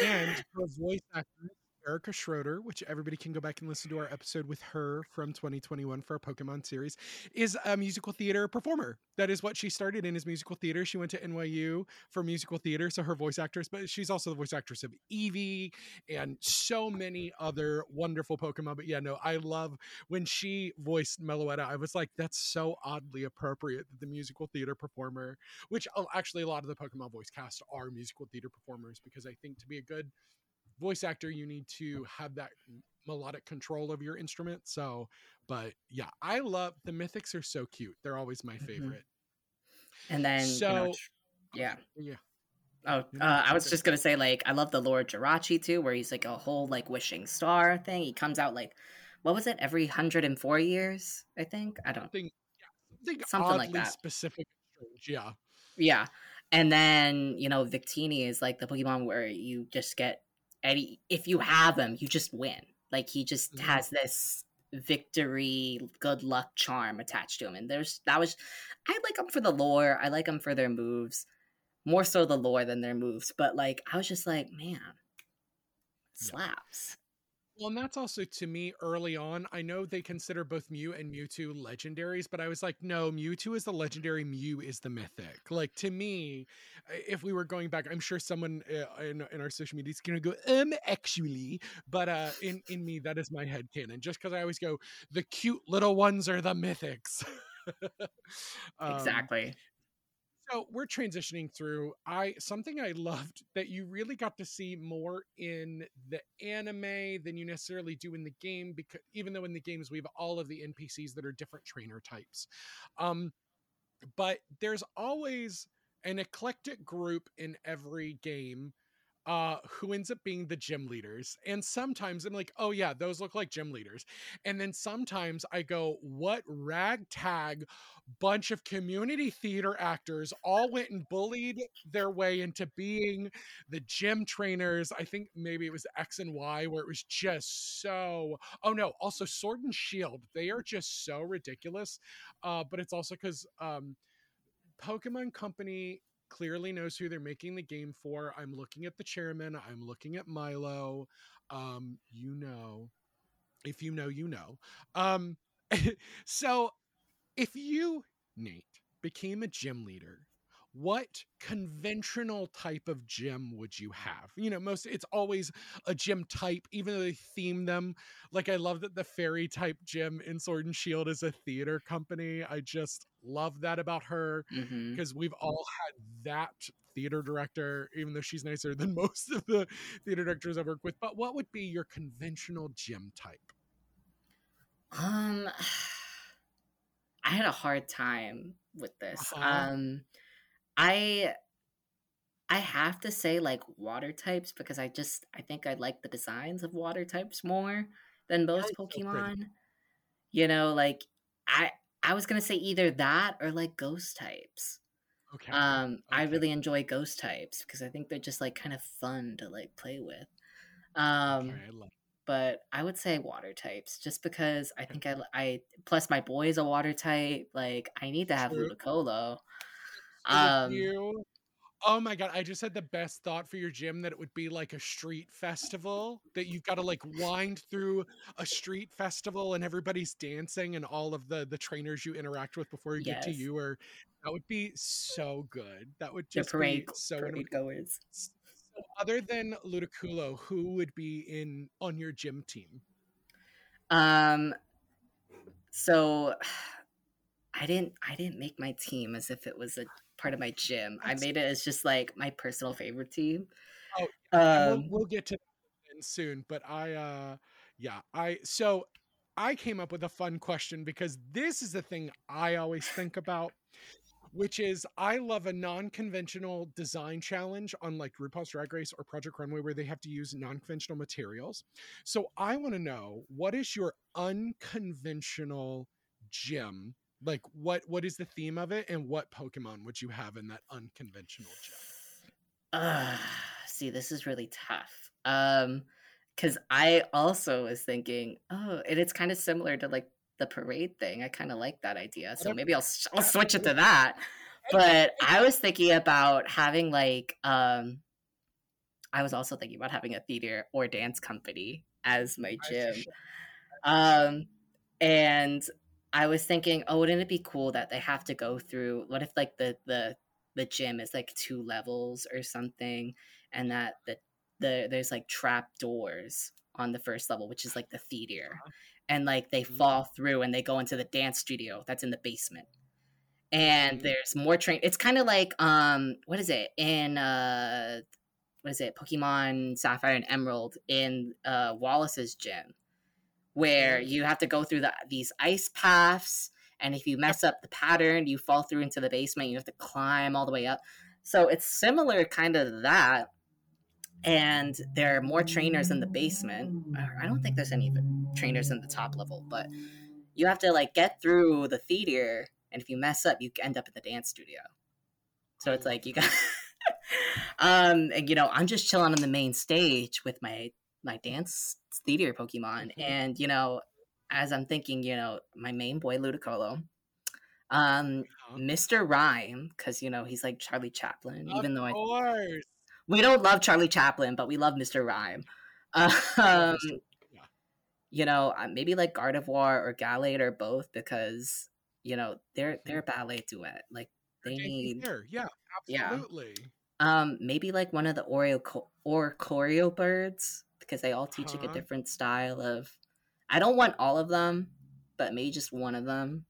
and her voice actress Erica Schroeder, which everybody can go back and listen to our episode with her from 2021 for our Pokemon series, is a musical theater performer. That is what she started in is musical theater. She went to NYU for musical theater, so her voice actress, but she's also the voice actress of Eevee and so many other wonderful Pokemon. But yeah, no, I love when she voiced Meloetta. I was like, that's so oddly appropriate that the musical theater performer, which oh, actually a lot of the Pokemon voice cast are musical theater performers, because I think to be a good voice actor you need to have that melodic control of your instrument so but yeah i love the mythics are so cute they're always my Mhm. favorite and then you know, So- yeah. yeah Oh, uh, I was just gonna say like I love the Lord Jirachi too, where he's like a whole like wishing star thing. He comes out like what was it every hundred and four years? I think I don't. something yeah something, Something like that. specific yeah Yeah. And then, you know, Victini is like the Pokemon where you just get any if you have him, you just win. Like he just Mhm. has this victory, good luck charm attached to him. And there's that was I like them for the lore. I like them for their moves. More so the lore than their moves. But like I was just like, man, slaps. Well and that's also to me early on i know they consider both mew and mewtwo legendaries but i was like no mewtwo is the legendary mew is the mythic like to me if we were going back i'm sure someone uh, in, in our social media is gonna go um actually but uh in in me that is my head canon just because i always go the cute little ones are the mythics (laughs) Um, exactly. So we're transitioning through i something i loved that you really got to see more in the anime than you necessarily do in the game because even though in the games we have all of the npcs that are different trainer types. Um but there's always an eclectic group in every game uh who ends up being the gym leaders and sometimes i'm like oh yeah those look like gym leaders. And then sometimes i go what ragtag bunch of community theater actors all went and bullied their way into being the gym trainers. I think maybe it was x and y where it was just so oh no also sword and shield they are just so ridiculous uh but it's also because um pokemon company clearly knows who they're making the game for. I'm looking at the chairman, I'm looking at Milo. Um, you know, if you know, you know. Um, (laughs) so if you, Nate, became a gym leader, what conventional type of gym would you have? You know, most it's always a gym type, even though they theme them. Like I love that the fairy type gym in Sword and Shield is a theater company. I just love that about her because we've all had that theater director, even though she's nicer than (laughs) most of the theater directors I've worked with. But what would be your conventional gym type? Um, (sighs) I had a hard time with this. Uh-huh. Um, I I have to say like water types because I just I think I like the designs of water types more than most Oh, so. Pokemon. You know, like I I was gonna say either that or like ghost types. Okay. Um, I really enjoy ghost types because I think they're just like kind of fun to like play with. Um, okay, I love but I would say water types just because I think I, I plus my boy is a water type. Like I need to have. Ludicolo. Um, you. Oh my god, I just had the best thought for your gym that it would be like a street festival that you've got to like wind through a street festival and everybody's dancing and all of the the trainers you interact with before you get to you are that would be so good. That would the just parade be so parade goers. So other than Ludicolo, who would be in on your gym team? Um, so (sighs) I didn't I didn't make my team as if it was a part of my gym. I made it as just like my personal favorite team. Oh, And Um, we'll, we'll get to that soon, but I uh yeah, I so I came up with a fun question because this is the thing I always think about, which is I love a non-conventional design challenge on like RuPaul's Drag Race or Project Runway where they have to use non-conventional materials. So I want to know what is your unconventional gym? Like what what is the theme of it and what Pokemon would you have in that unconventional gym? Uh, see, this is really tough. Um, because I also was thinking, oh, and it's kind of similar to like the parade thing. I kind of like that idea, so maybe I'll I'll switch it to that. But I was thinking about having like um, I was also thinking about having a theater or dance company as my gym. Um, and I was thinking, oh, wouldn't it be cool that they have to go through? What if like the the the gym is like two levels or something, and that the the there's like trap doors on the first level, which is like the theater, and like they Mhm. fall through and they go into the dance studio that's in the basement. And Mhm. there's more train. It's kind of like um, what is it in uh, what is it? Pokemon Sapphire and Emerald in uh Wallace's gym where you have to go through the, these ice paths and if you mess up the pattern you fall through into the basement you have to climb all the way up. So it's similar kind of that and there are more trainers in the basement. I don't think there's any trainers in the top level but you have to like get through the theater and if you mess up you end up in the dance studio. So it's like you got (laughs) um and you know i'm just chilling on the main stage with my my dance theater Pokemon. Mhm. And, you know, as I'm thinking, you know, my main boy Ludicolo, um, Huh? Mr. Rime, because you know, he's like Charlie Chaplin, even though I Of course. we don't love Charlie Chaplin, but we love Mr. Rime. (laughs) Um, yeah. you know, uh, maybe like Gardevoir or Gallade or both because you know they're they're a ballet duet. Like they need Yeah, Yeah. absolutely. um maybe like one of the Oreo Choreo birds because they all teach like a Uh-huh. different style of. I don't want all of them, but maybe just one of them.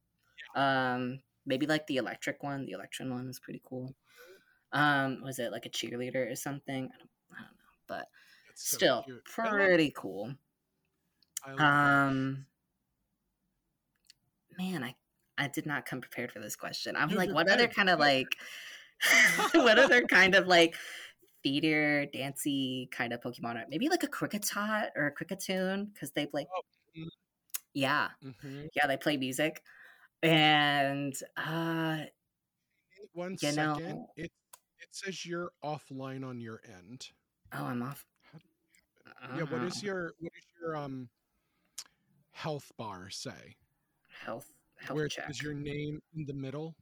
Um, maybe like the electric one. The electron one is pretty cool. Um, was it like a cheerleader or something? I don't, I don't know, but so still cute. I love- pretty cool. Love that. Um, man, I I did not come prepared for this question. I'm No, like, you're (laughs) (laughs) what other kind of like, what other kind of like theater, dancey kind of Pokemon art? Maybe like a Kricketot or a Kricketune because they play. Oh, mm. Yeah, Mhm. yeah, they play music, and uh, One You second. know- It it says you're offline on your end. oh, I'm off. Yeah. What is Oh, your what is your um health bar say? health health Where check? says your name in the middle?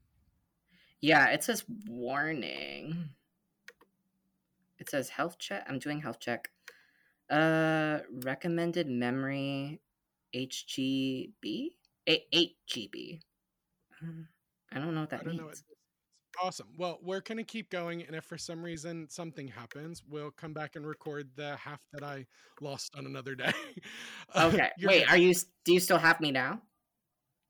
Yeah, it says warning. It says health check. I'm doing health check. Uh, recommended memory, HGB, eight eight GB. Um, I don't know what I that don't means. know. What, Awesome. Well, we're going to keep going. And if for some reason something happens, we'll come back and record the half that I lost on another day. (laughs) Uh, Okay. Wait, are you? Do you still have me now?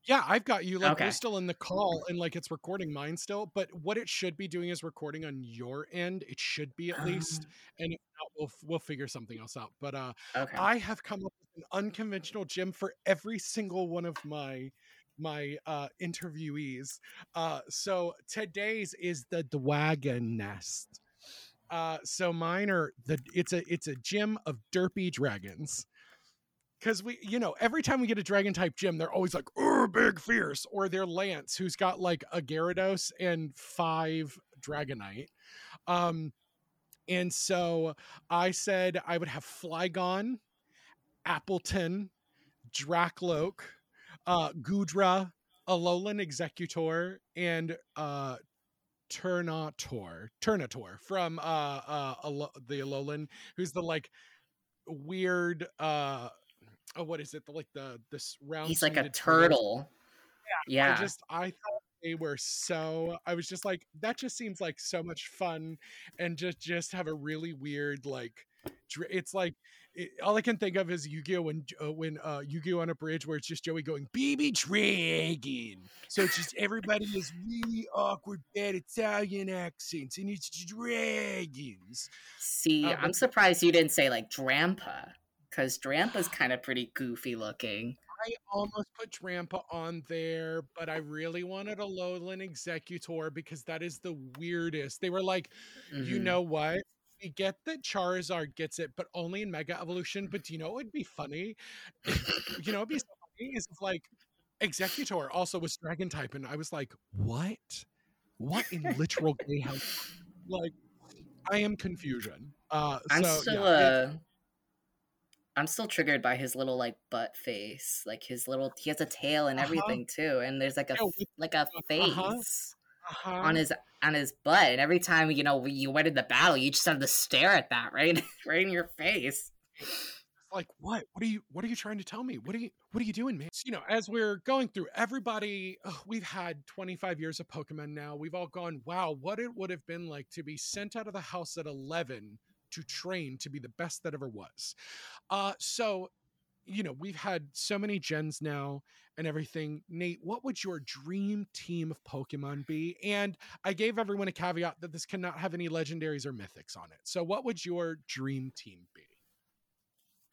Yeah, I've got you. Like, Okay. we're still in the call and like it's recording mine still. But what it should be doing is recording on your end. It should be at least. And if not, we'll, we'll figure something else out. But uh, Um, okay. I have come up with an unconventional gym for every single one of my my uh interviewees. Uh so today's is the Dwagon Nest. Uh so mine are the it's a it's a gym of derpy dragons. Cause we, you know, every time we get a dragon type gym, they're always like, oh, big fierce, or they're Lance, who's got like a Gyarados and five Dragonite. Um, and so I said I would have Flygon, Appletun, Drakloak, uh, Goodra, Alolan Exeggutor, and uh, Turtonator, Turtonator from uh, uh, the Alolan, who's the like weird, uh, oh, what is it? The like the this round. He's like a turtle. turtle. Yeah. I just I thought they were so I was just like that just seems like so much fun and just just have a really weird like it's like it, all I can think of is Yu-Gi-Oh when uh, when uh Yu-Gi-Oh on a bridge where it's just Joey going BB Dragon. So it's just everybody is really awkward bad Italian accents and it's dragons. See, uh, I'm surprised you didn't say like Drampa, because Drampa's kind of pretty goofy looking. I almost put Drampa on there, but I really wanted a Lowland Exeggutor because that is the weirdest. They were like, you Mhm. know what? We get that Charizard gets it, but only in Mega Evolution. But do you know what would be funny? (laughs) you know, it'd be so funny is if like Exeggutor also was Dragon type, and I was like, what? What in literal (laughs) gay house? Like, I am confusion. Uh, I'm so, still yeah, it- uh I'm still triggered by his little like butt face. Like his little he has a tail and Uh-huh. everything too. And there's like a Yeah, like a face uh-huh. on his on his butt. And every time, you know, you went into battle, you just have to stare at that right (laughs) right in your face. like what what are you what are you trying to tell me what are you what are you doing man you know as we're going through everybody ugh, we've had 25 years of pokemon now we've all gone wow what it would have been like to be sent out of the house at 11 to train to be the best that ever was. Uh so you know we've had so many gens now and everything. Nate what would your dream team of pokemon be? And i gave everyone a caveat that this cannot have any legendaries or mythics on it. So what would your dream team be?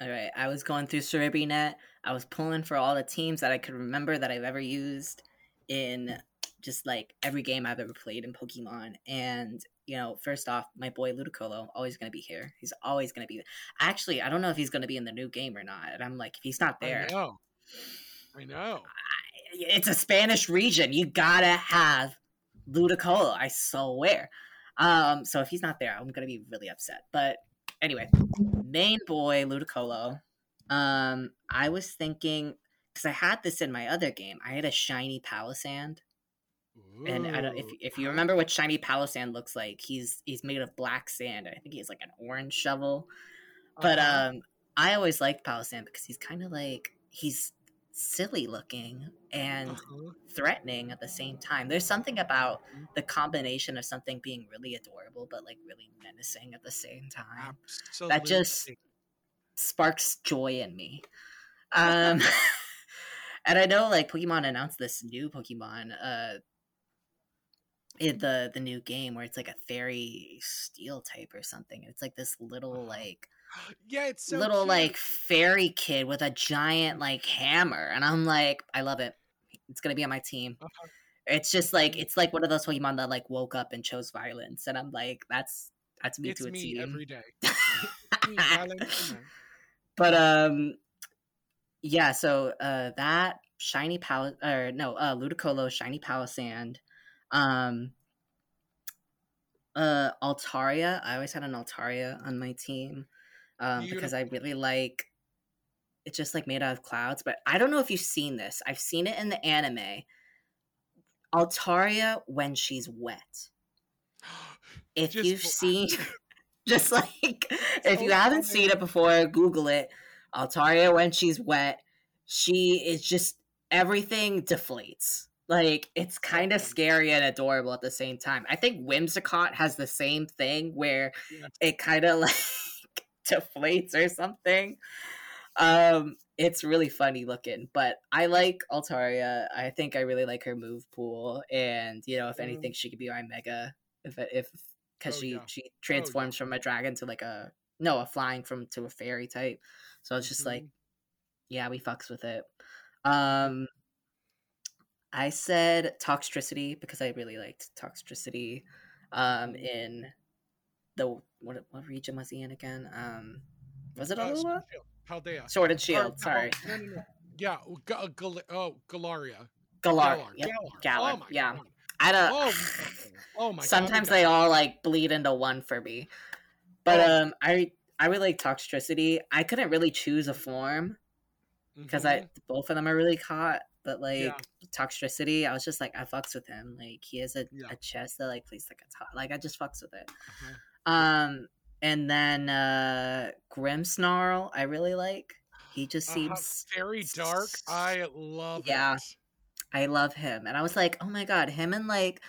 All right, I was going through Serebii.net. I was pulling for all the teams that I could remember that I've ever used in just like every game I've ever played in Pokemon. And you know, first off, my boy Ludicolo always going to be here. He's always going to be. Actually, I don't know if he's going to be in the new game or not. And I'm like, if he's not there, I know. I know. it's a Spanish region. You gotta have Ludicolo. I swear. Um, so if he's not there, I'm gonna be really upset. But anyway, main boy Ludicolo. Um, I was thinking because I had this in my other game. I had a shiny Palossand, and I don't if if you remember what shiny Palossand looks like. He's he's made of black sand. I think he has like an orange shovel. But uh-huh. um, I always liked Palossand because he's kind of like he's silly looking and Uh-huh. threatening at the same time. There's something about the combination of something being really adorable but like really menacing at the same time. Absolutely. just- Sparks joy in me. (laughs) Um (laughs) and I know like Pokemon announced this new Pokemon uh in the the new game where it's like a fairy steel type or something. It's like this little like (gasps) yeah, it's so little cute. like fairy kid with a giant like hammer and i'm like i love it it's gonna be on my team Uh-huh. it's just like it's like one of those pokemon that like woke up and chose violence and i'm like that's that's me it's to a me team every day. (laughs) (laughs) Me, but um yeah so uh that shiny pal or no uh ludicolo shiny palossand um uh altaria. I always had an altaria on my team um because i really like it's just like made out of clouds but i don't know if you've seen this. I've seen it in the anime. Altaria when she's wet. (gasps) If Just you've seen (laughs) (laughs) just like if you haven't seen it before google it. Altaria when she's wet she is just everything deflates Like it's kind of scary and adorable at the same time. I think Whimsicott has the same thing where Yes. it kind of (laughs) like deflates or something. Um, it's really funny looking, but I like Altaria. I think I really like her move pool, and you know, if Mhm. anything, she could be my mega. If if because Oh, she yeah. she transforms from a dragon to like a no a flying from to a fairy type. So it's just like Mhm. yeah, we fucks with it. Um, I said Toxtricity because I really liked Toxtricity. Um, Mhm. in the what what region was he in again? Um, was it Uh, Sword and Shield, Paldea. Sword and Shield. no, Sorry, No, no, no. Yeah. Ga- Gal- oh, Galaria. Galar. Galar. Yep. Galar. Oh yeah. God. I don't. (sighs) Oh, my God. oh my. sometimes God. they all like bleed into one for me. But Oh. um, I I really like Toxtricity. I couldn't really choose a form because I Mhm. both of them are really hot. But like Yeah. Toxtricity, I was just like I fucks with him. Like he has a, Yeah. a chest that like plays like a top. Like I just fucks with it. Uh-huh. Um, and then uh Grimmsnarl, I really like. He just Uh-huh. seems very dark. I love Yeah. it. I love him. And I was like, oh my god, him and like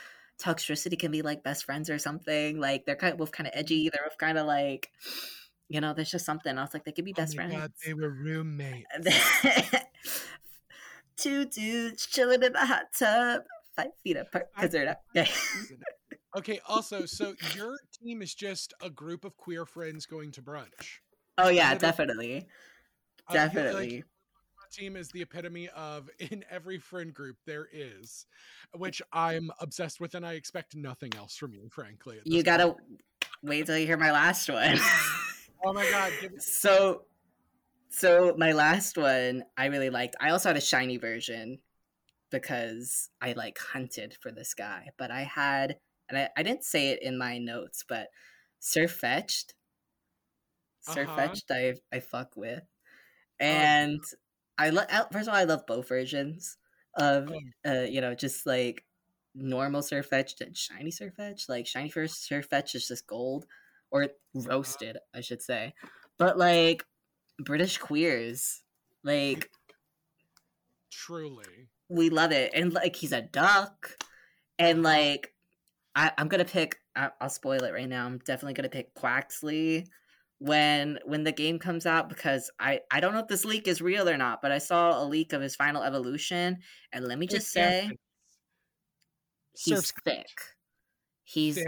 Toxtricity can be like best friends or something. Like they're kind of both kind of edgy. They're both kind of like, you know, there's just something. I was like, they could be Oh best my friends. God, they were roommates. (laughs) (laughs) Two dudes chilling in the hot tub, five feet apart because they're not. Okay. Also, so your team is just a group of queer friends going to brunch. oh yeah, definitely, Uh, like, definitely. team is the epitome of (laughs) in every friend group there is, which I'm obsessed with, and I expect nothing else from you, frankly. you gotta point. wait till you hear my last one. (laughs) Oh my god! Give, (laughs) so so my last one i really liked i also had a shiny version because i like hunted for this guy but i had and i, I didn't say it in my notes but Sirfetch'd sir Uh-huh. i i fuck with. And i love first of all i love both versions of Oh. uh you know just like normal Sirfetch'd and shiny Sirfetch'd like shiny first Sirfetch'd is just gold or roasted i should say. But like british queers. Like truly. we love it. And like he's a duck. And uh-huh. like I, i'm gonna pick I, i'll spoil it right now. I'm definitely gonna pick Quaxly when when the game comes out because i i don't know if this leak is real or not but i saw a leak of his final evolution. And let me just say he's thick. He's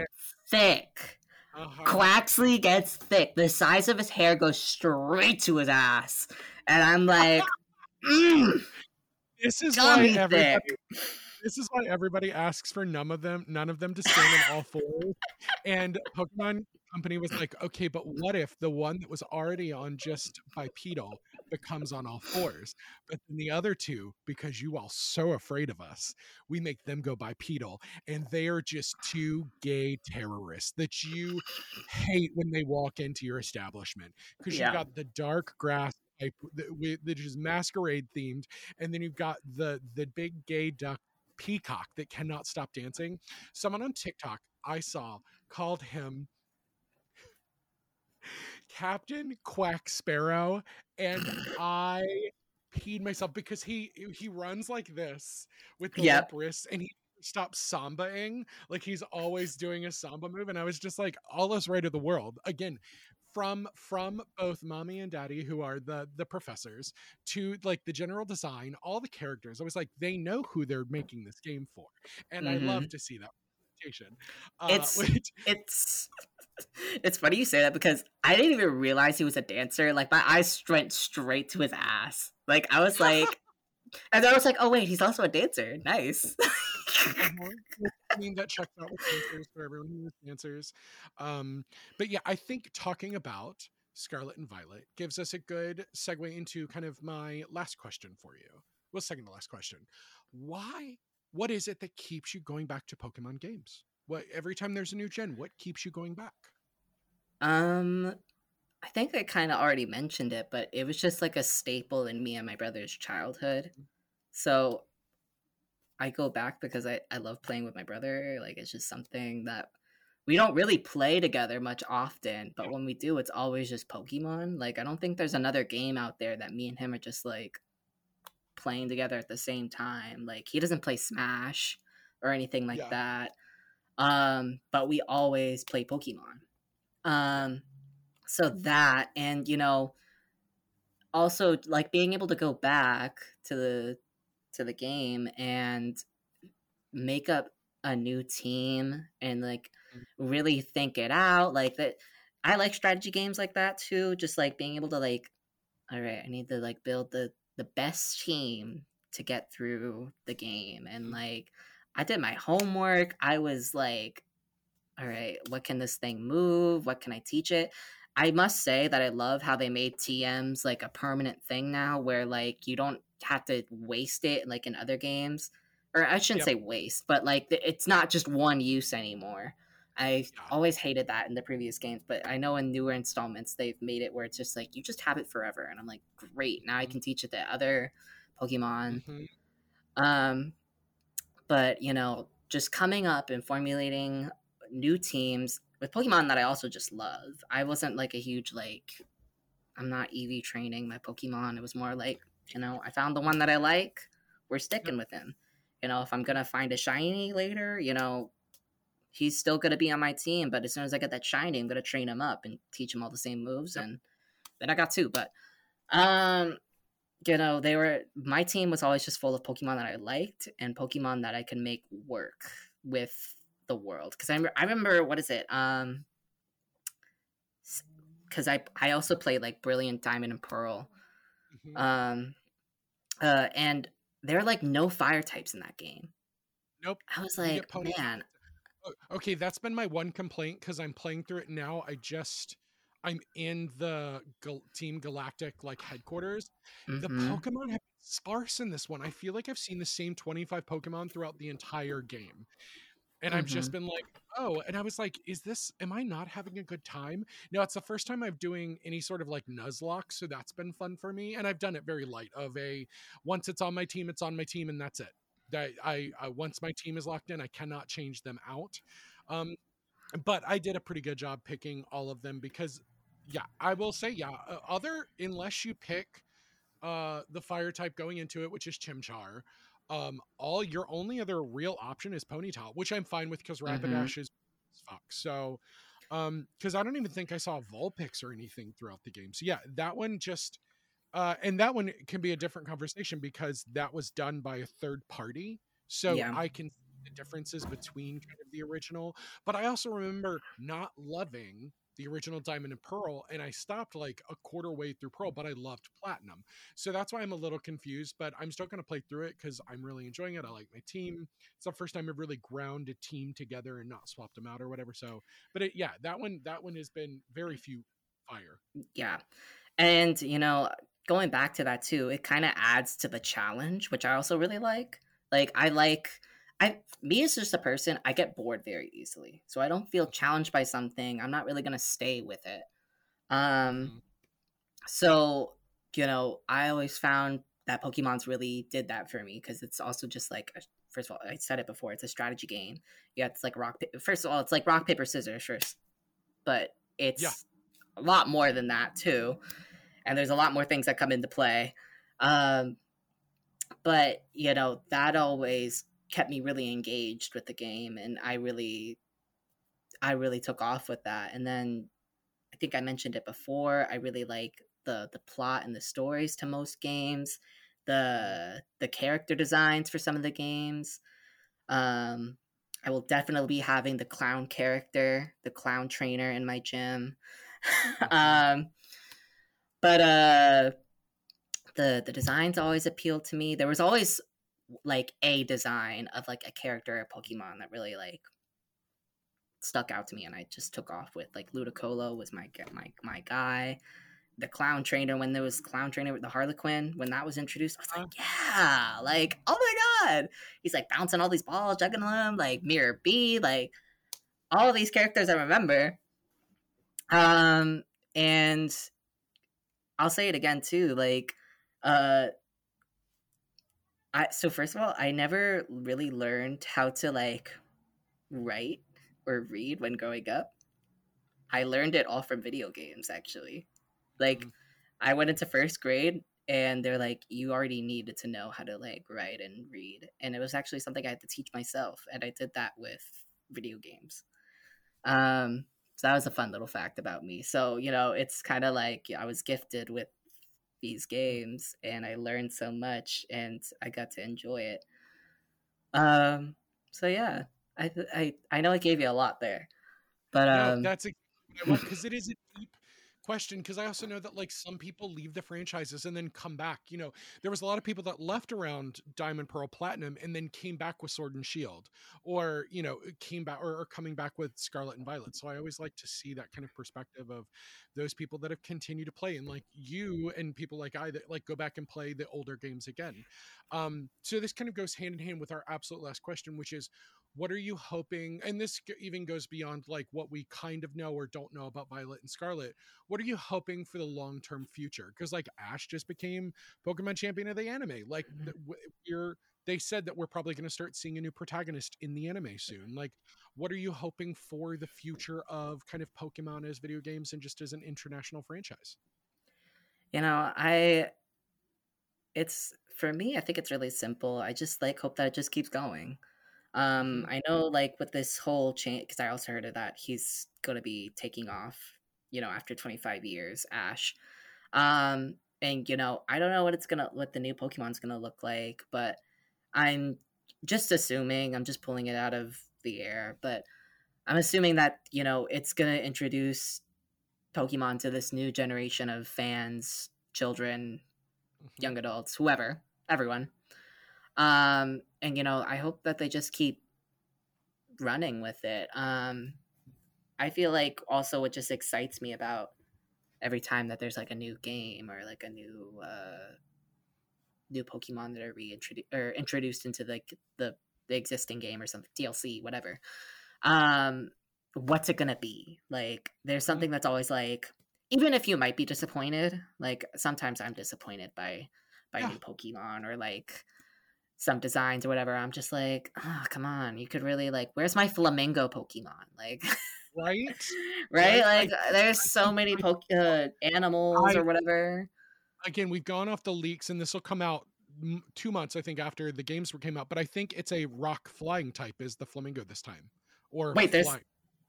Thick. Uh-huh. Quaxly gets thick. The size of his hair goes straight to his ass. And I'm like, mm, This is why everybody. thick. This is why everybody asks for none of them, none of them to stand on all fours. And Pokemon Company was like, okay, but what if the one that was already on just bipedal becomes on all fours? But then the other two, because you all so afraid of us, we make them go bipedal, and they are just two gay terrorists that you hate when they walk into your establishment because Yeah. you've got the dark grass type that, is masquerade themed, and then you've got the the big gay duck peacock that cannot stop dancing. Someone on TikTok I saw called him Captain Quack Sparrow, and (clears throat) I peed myself because he he runs like this with the Yep. wrists, and he stops sambaing like he's always doing a samba move, and I was just like, all is right of the world again. From from both mommy and daddy, who are the the professors, to like the general design, all the characters, I was like, they know who they're making this game for, and I love to see that presentation. Uh, It's- (laughs) which- it's it's funny you say that because I didn't even realize he was a dancer. Like my eyes went straight to his ass. Like I was like, (laughs) and then I was like, oh wait, he's also a dancer. Nice. Uh-huh. (laughs) I mean that checks out with dancers for everyone who is dancers. Um, but yeah, I think talking about Scarlet and Violet gives us a good segue into kind of my last question for you. Well, second to last question. Why? What is it that keeps you going back to Pokemon games? What every time there's a new gen, what keeps you going back? Um, I think I kind of already mentioned it, but it was just like a staple in me and my brother's childhood. So I go back because I, I love playing with my brother. Like, it's just something that we don't really play together much often, but when we do, it's always just Pokemon. Like, I don't think there's another game out there that me and him are just like playing together at the same time. Like he doesn't play Smash or anything like Yeah. that. Um, but we always play Pokemon. Um, so that and you know, also like being able to go back to the to the game and make up a new team and like really think it out like that i like strategy games like that too just like being able to like all right i need to like build the the best team to get through the game and like i did my homework. I was like all right what can this thing move? What can i teach it? I must say that i love how they made tms like a permanent thing now where like you don't have to waste it like in other games. Or i shouldn't Yep. say waste but like it's not just one use anymore. I always hated that in the previous games but i know in newer installments they've made it where it's just like you just have it forever. And i'm like great now i can teach it to other pokemon. Mhm. um, but you know, just coming up and formulating new teams with Pokemon that I also just love. I wasn't like a huge like I'm not EV training my Pokemon. It was more like, you know, I found the one that I like. We're sticking with him. You know, if I'm gonna find a shiny later, you know, he's still gonna be on my team. But as soon as I get that shiny, I'm gonna train him up and teach him all the same moves. Yep. And then I got two. But um, you know, they were my team was always just full of Pokemon that I liked and Pokemon that I could make work with the world. Because I, I remember what is it? Um, because I I also played like Brilliant Diamond and Pearl. Mhm. Um, uh, and there are like no fire types in that game. Nope. I was like, man, okay that's been my one complaint because i'm playing through it now i just i'm in the Gal- team galactic like headquarters. The mhm. pokemon have been sparse in this one. I feel like i've seen the same 25 pokemon throughout the entire game. And i've just been like oh and i was like is this am i not having a good time? No it's the first time i'm doing any sort of like nuzlocke so that's been fun for me and i've done it very light of a once it's on my team it's on my team and that's it. That I, I once my team is locked in i cannot change them out. Um but i did a pretty good job picking all of them because yeah i will say yeah uh, other unless you pick uh the fire type going into it which is chimchar um all your only other real option is ponyta which i'm fine with because Mhm. rapidash is fuck so um because i don't even think i saw Vulpix or anything throughout the game so yeah that one just uh and that one can be a different conversation because that was done by a third party so Yeah. i can see the differences between kind of the original but i also remember not loving the original diamond and pearl and i stopped like a quarter way through pearl but i loved platinum so that's why i'm a little confused but i'm still going to play through it because i'm really enjoying it i like my team it's the first time i've really ground a team together and not swapped them out or whatever so but it, yeah that one that one has been very few fire mm, Yeah. And, you know, going back to that too, it kind of adds to the challenge, which I also really like. Like, I like, I, me as just a person, I get bored very easily. So I don't feel challenged by something. I'm not really going to stay with it. Um, Mhm. so, you know, I always found that Pokemon's really did that for me because it's also just like, a, first of all, I said it before, it's a strategy game. Yeah, it's like rock, pa- first of all, it's like rock, paper, scissors first, but it's Yeah. a lot more than that too. And there's a lot more things that come into play. Um, but, you know, that always kept me really engaged with the game. And I really, I really took off with that. And then I think I mentioned it before. I really like the the plot and the stories to most games, the the character designs for some of the games. Um, I will definitely be having the clown character, the clown trainer in my gym. (laughs) um, but uh, the the designs always appealed to me. There was always like a design of like a character Pokemon that really like stuck out to me and I just took off with like Ludicolo was my my my guy. The clown trainer when there was clown trainer with the Harlequin when that was introduced, I was like, yeah, like oh my god, he's like bouncing all these balls, juggling them, like Miror B, like all these characters I remember. Um, and I'll say it again too, like uh. I, so first of all, I never really learned how to like write or read when growing up. I learned it all from video games actually. Like Mhm. I went into first grade and they're like you already needed to know how to like write and read and it was actually something i had to teach myself and i did that with video games um so that was a fun little fact about me so you know it's kind of like i was gifted with these games and i learned so much and i got to enjoy it. Um so yeah i i, I know i gave you a lot there but um no, that's because it is a deep question because I also know that like some people leave the franchises and then come back. You know, there was a lot of people that left around Diamond, Pearl, Platinum and then came back with Sword and Shield, or you know, came back or, or coming back with Scarlet and Violet. So I always like to see that kind of perspective of those people that have continued to play and like you and people like I that like go back and play the older games again. Um, so this kind of goes hand in hand with our absolute last question, which is what are you hoping and this even goes beyond like what we kind of know or don't know about violet and scarlet what are you hoping for the long-term future? Because like ash just became pokemon champion of the anime like mm-hmm. you're they said that we're probably going to start seeing a new protagonist in the anime soon like what are you hoping for the future of kind of pokemon as video games and just as an international franchise? You know i it's for me i think it's really simple i just like hope that it just keeps going um, mm-hmm. I know, like with this whole change, because I also heard of that he's going to be taking off, you know, after 25 years, Ash. Um, and you know, I don't know what it's gonna, what the new Pokemon's gonna look like, but I'm just assuming. I'm just pulling it out of the air, but I'm assuming that you know it's gonna introduce Pokemon to this new generation of fans, children, mm-hmm. young adults, whoever, everyone. Um, and you know, I hope that they just keep running with it. Um, I feel like also what just excites me about every time that there's like a new game or like a new uh new Pokemon that are reintroduced or introduced into like the, the existing game or something DLC, whatever. Um, what's it gonna be? Like, there's mm-hmm. something that's always like, even if you might be disappointed, like sometimes I'm disappointed by by yeah. new Pokemon or like some designs or whatever, I'm just like, oh, come on, you could really like, where's my flamingo Pokemon? (laughs) Like, (laughs) right, right? Like, there's so many po- uh, animals I, or whatever. Again, we've gone off the leaks, and this will come out two months, I think, after the games were came out. But I think it's a rock flying type is the flamingo this time, or wait, there's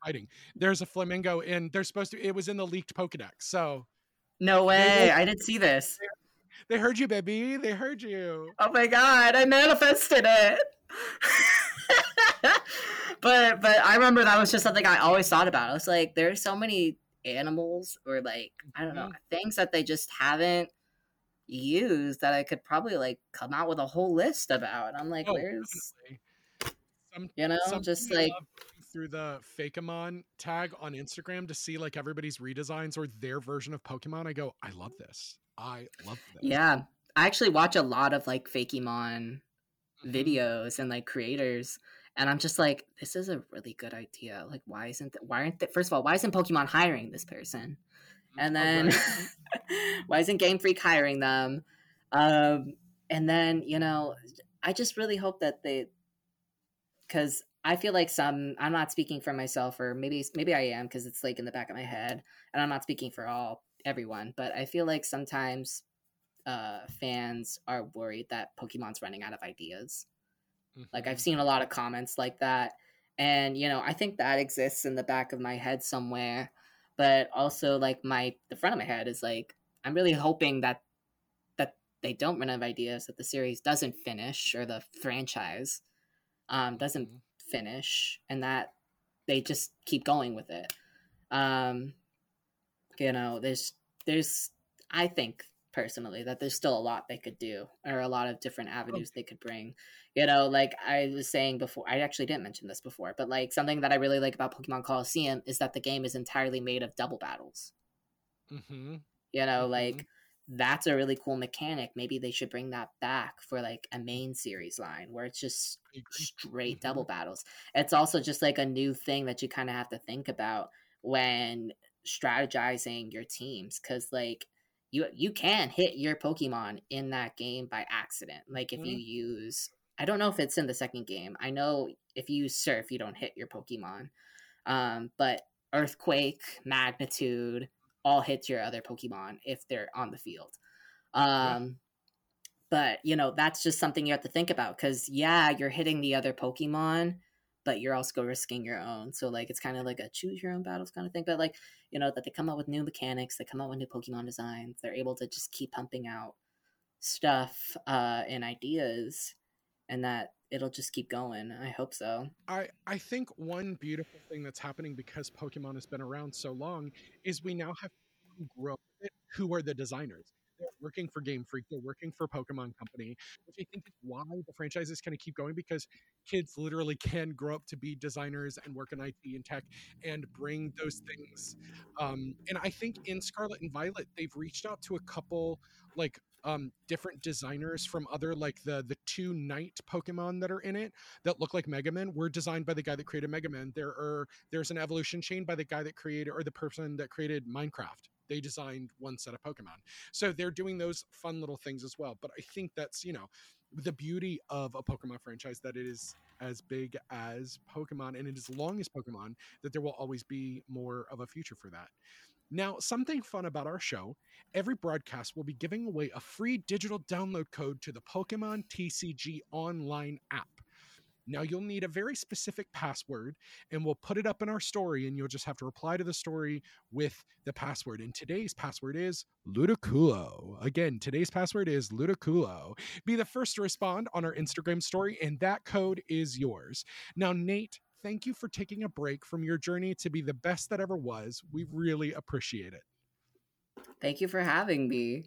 fighting. There's a flamingo, and they're supposed to. It was in the leaked Pokedex, so. No way! I didn't see this. They heard you, baby. They heard you. Oh my god, I manifested it. (laughs) but but I remember that was just something I always thought about. I was like, there's so many animals or like I don't know mm-hmm. things that they just haven't used that I could probably like come out with a whole list about. I'm like, oh, where's some, you know just like through the Fakemon tag on Instagram to see like everybody's redesigns or their version of Pokemon. I go, I love this. I love that. Yeah. I actually watch a lot of like Fakemon mm-hmm. videos and like creators and I'm just like this is a really good idea. Like why isn't why aren't th- first of all, why isn't Pokemon hiring this person? Mm, and then (laughs) why isn't Game Freak hiring them? Um and then, you know, I just really hope that they cuz I feel like some I'm not speaking for myself or maybe maybe I am because it's like in the back of my head and I'm not speaking for all everyone, but I feel like sometimes uh, fans are worried that Pokemon's running out of ideas. Mm-hmm. Like I've mm-hmm. seen a lot of comments like that, and you know I think that exists in the back of my head somewhere, but also like my the front of my head is like I'm really hoping that that they don't run out of ideas, that the series doesn't finish or the franchise um, doesn't mm-hmm. finish, and that they just keep going with it. Um, you know, there's there's I think personally that there's still a lot they could do or a lot of different oh. avenues they could bring. You know, like I was saying before, I actually didn't mention this before, but like something that I really like about Pokemon Colosseum is that the game is entirely made of double battles. Mm-hmm. You know, mm-hmm. like that's a really cool mechanic. Maybe they should bring that back for like a main series line where it's just straight mm-hmm. double battles. It's also just like a new thing that you kind of have to think about when strategizing your teams because like you you can hit your pokemon in that game by accident like if mm-hmm. you use i don't know if it's in the second game i know if you use surf you don't hit your pokemon um, but earthquake magnitude all hits your other pokemon if they're on the field Um, but you know, that's just something you have to think about because yeah, you're hitting the other Pokemon, but you're also risking your own. So like it's kind of like a choose your own battles kind of thing. But like, you know, that they come out with new mechanics, they come out with new Pokemon designs, they're able to just keep pumping out stuff uh and ideas and that it'll just keep going. I hope so. I I think one beautiful thing that's happening because Pokemon has been around so long is we now have grow who are the designers. They're working for Game Freak, they're working for Pokemon Company, which I think is why the franchise is going to keep going because kids literally can grow up to be designers and work in IT and tech and bring those things. Um, and I think in Scarlet and Violet, they've reached out to a couple like um different designers from other like the the two knight pokemon that are in it that look like mega man were designed by the guy that created mega man there are there's an evolution chain by the guy that created or the person that created minecraft they designed one set of pokemon so they're doing those fun little things as well but i think that's you know the beauty of a pokemon franchise that it is as big as pokemon and it is long as pokemon that there will always be more of a future for that now, something fun about our show every broadcast will be giving away a free digital download code to the Pokemon TCG online app. Now, you'll need a very specific password, and we'll put it up in our story, and you'll just have to reply to the story with the password. And today's password is Ludicolo. Again, today's password is Ludicolo. Be the first to respond on our Instagram story, and that code is yours. Now, Nate, thank you for taking a break from your journey to be the best that ever was. We really appreciate it. Thank you for having me.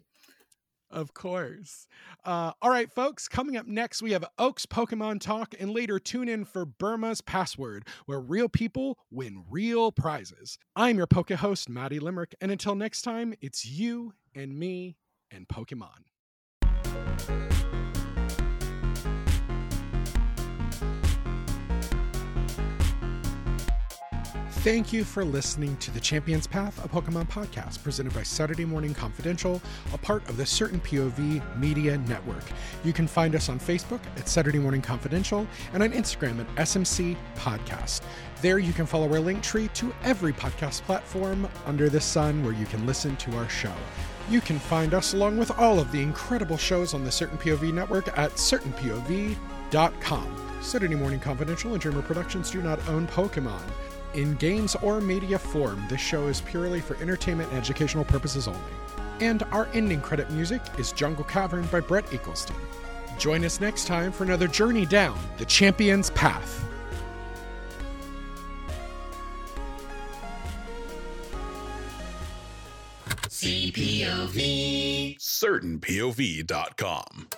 Of course. Uh, all right, folks, coming up next, we have Oaks Pokemon Talk, and later tune in for Burma's Password, where real people win real prizes. I'm your Poke host, Maddie Limerick, and until next time, it's you and me and Pokemon. Thank you for listening to the Champions Path, a Pokemon podcast presented by Saturday Morning Confidential, a part of the Certain POV Media Network. You can find us on Facebook at Saturday Morning Confidential and on Instagram at SMC Podcast. There you can follow our link tree to every podcast platform under the sun where you can listen to our show. You can find us along with all of the incredible shows on the Certain POV network at certainpov.com. Saturday Morning Confidential and Dreamer Productions do not own Pokemon. In games or media form, this show is purely for entertainment and educational purposes only. And our ending credit music is Jungle Cavern by Brett Eagleston. Join us next time for another journey down the Champion's Path. CPOV. CertainPOV.com.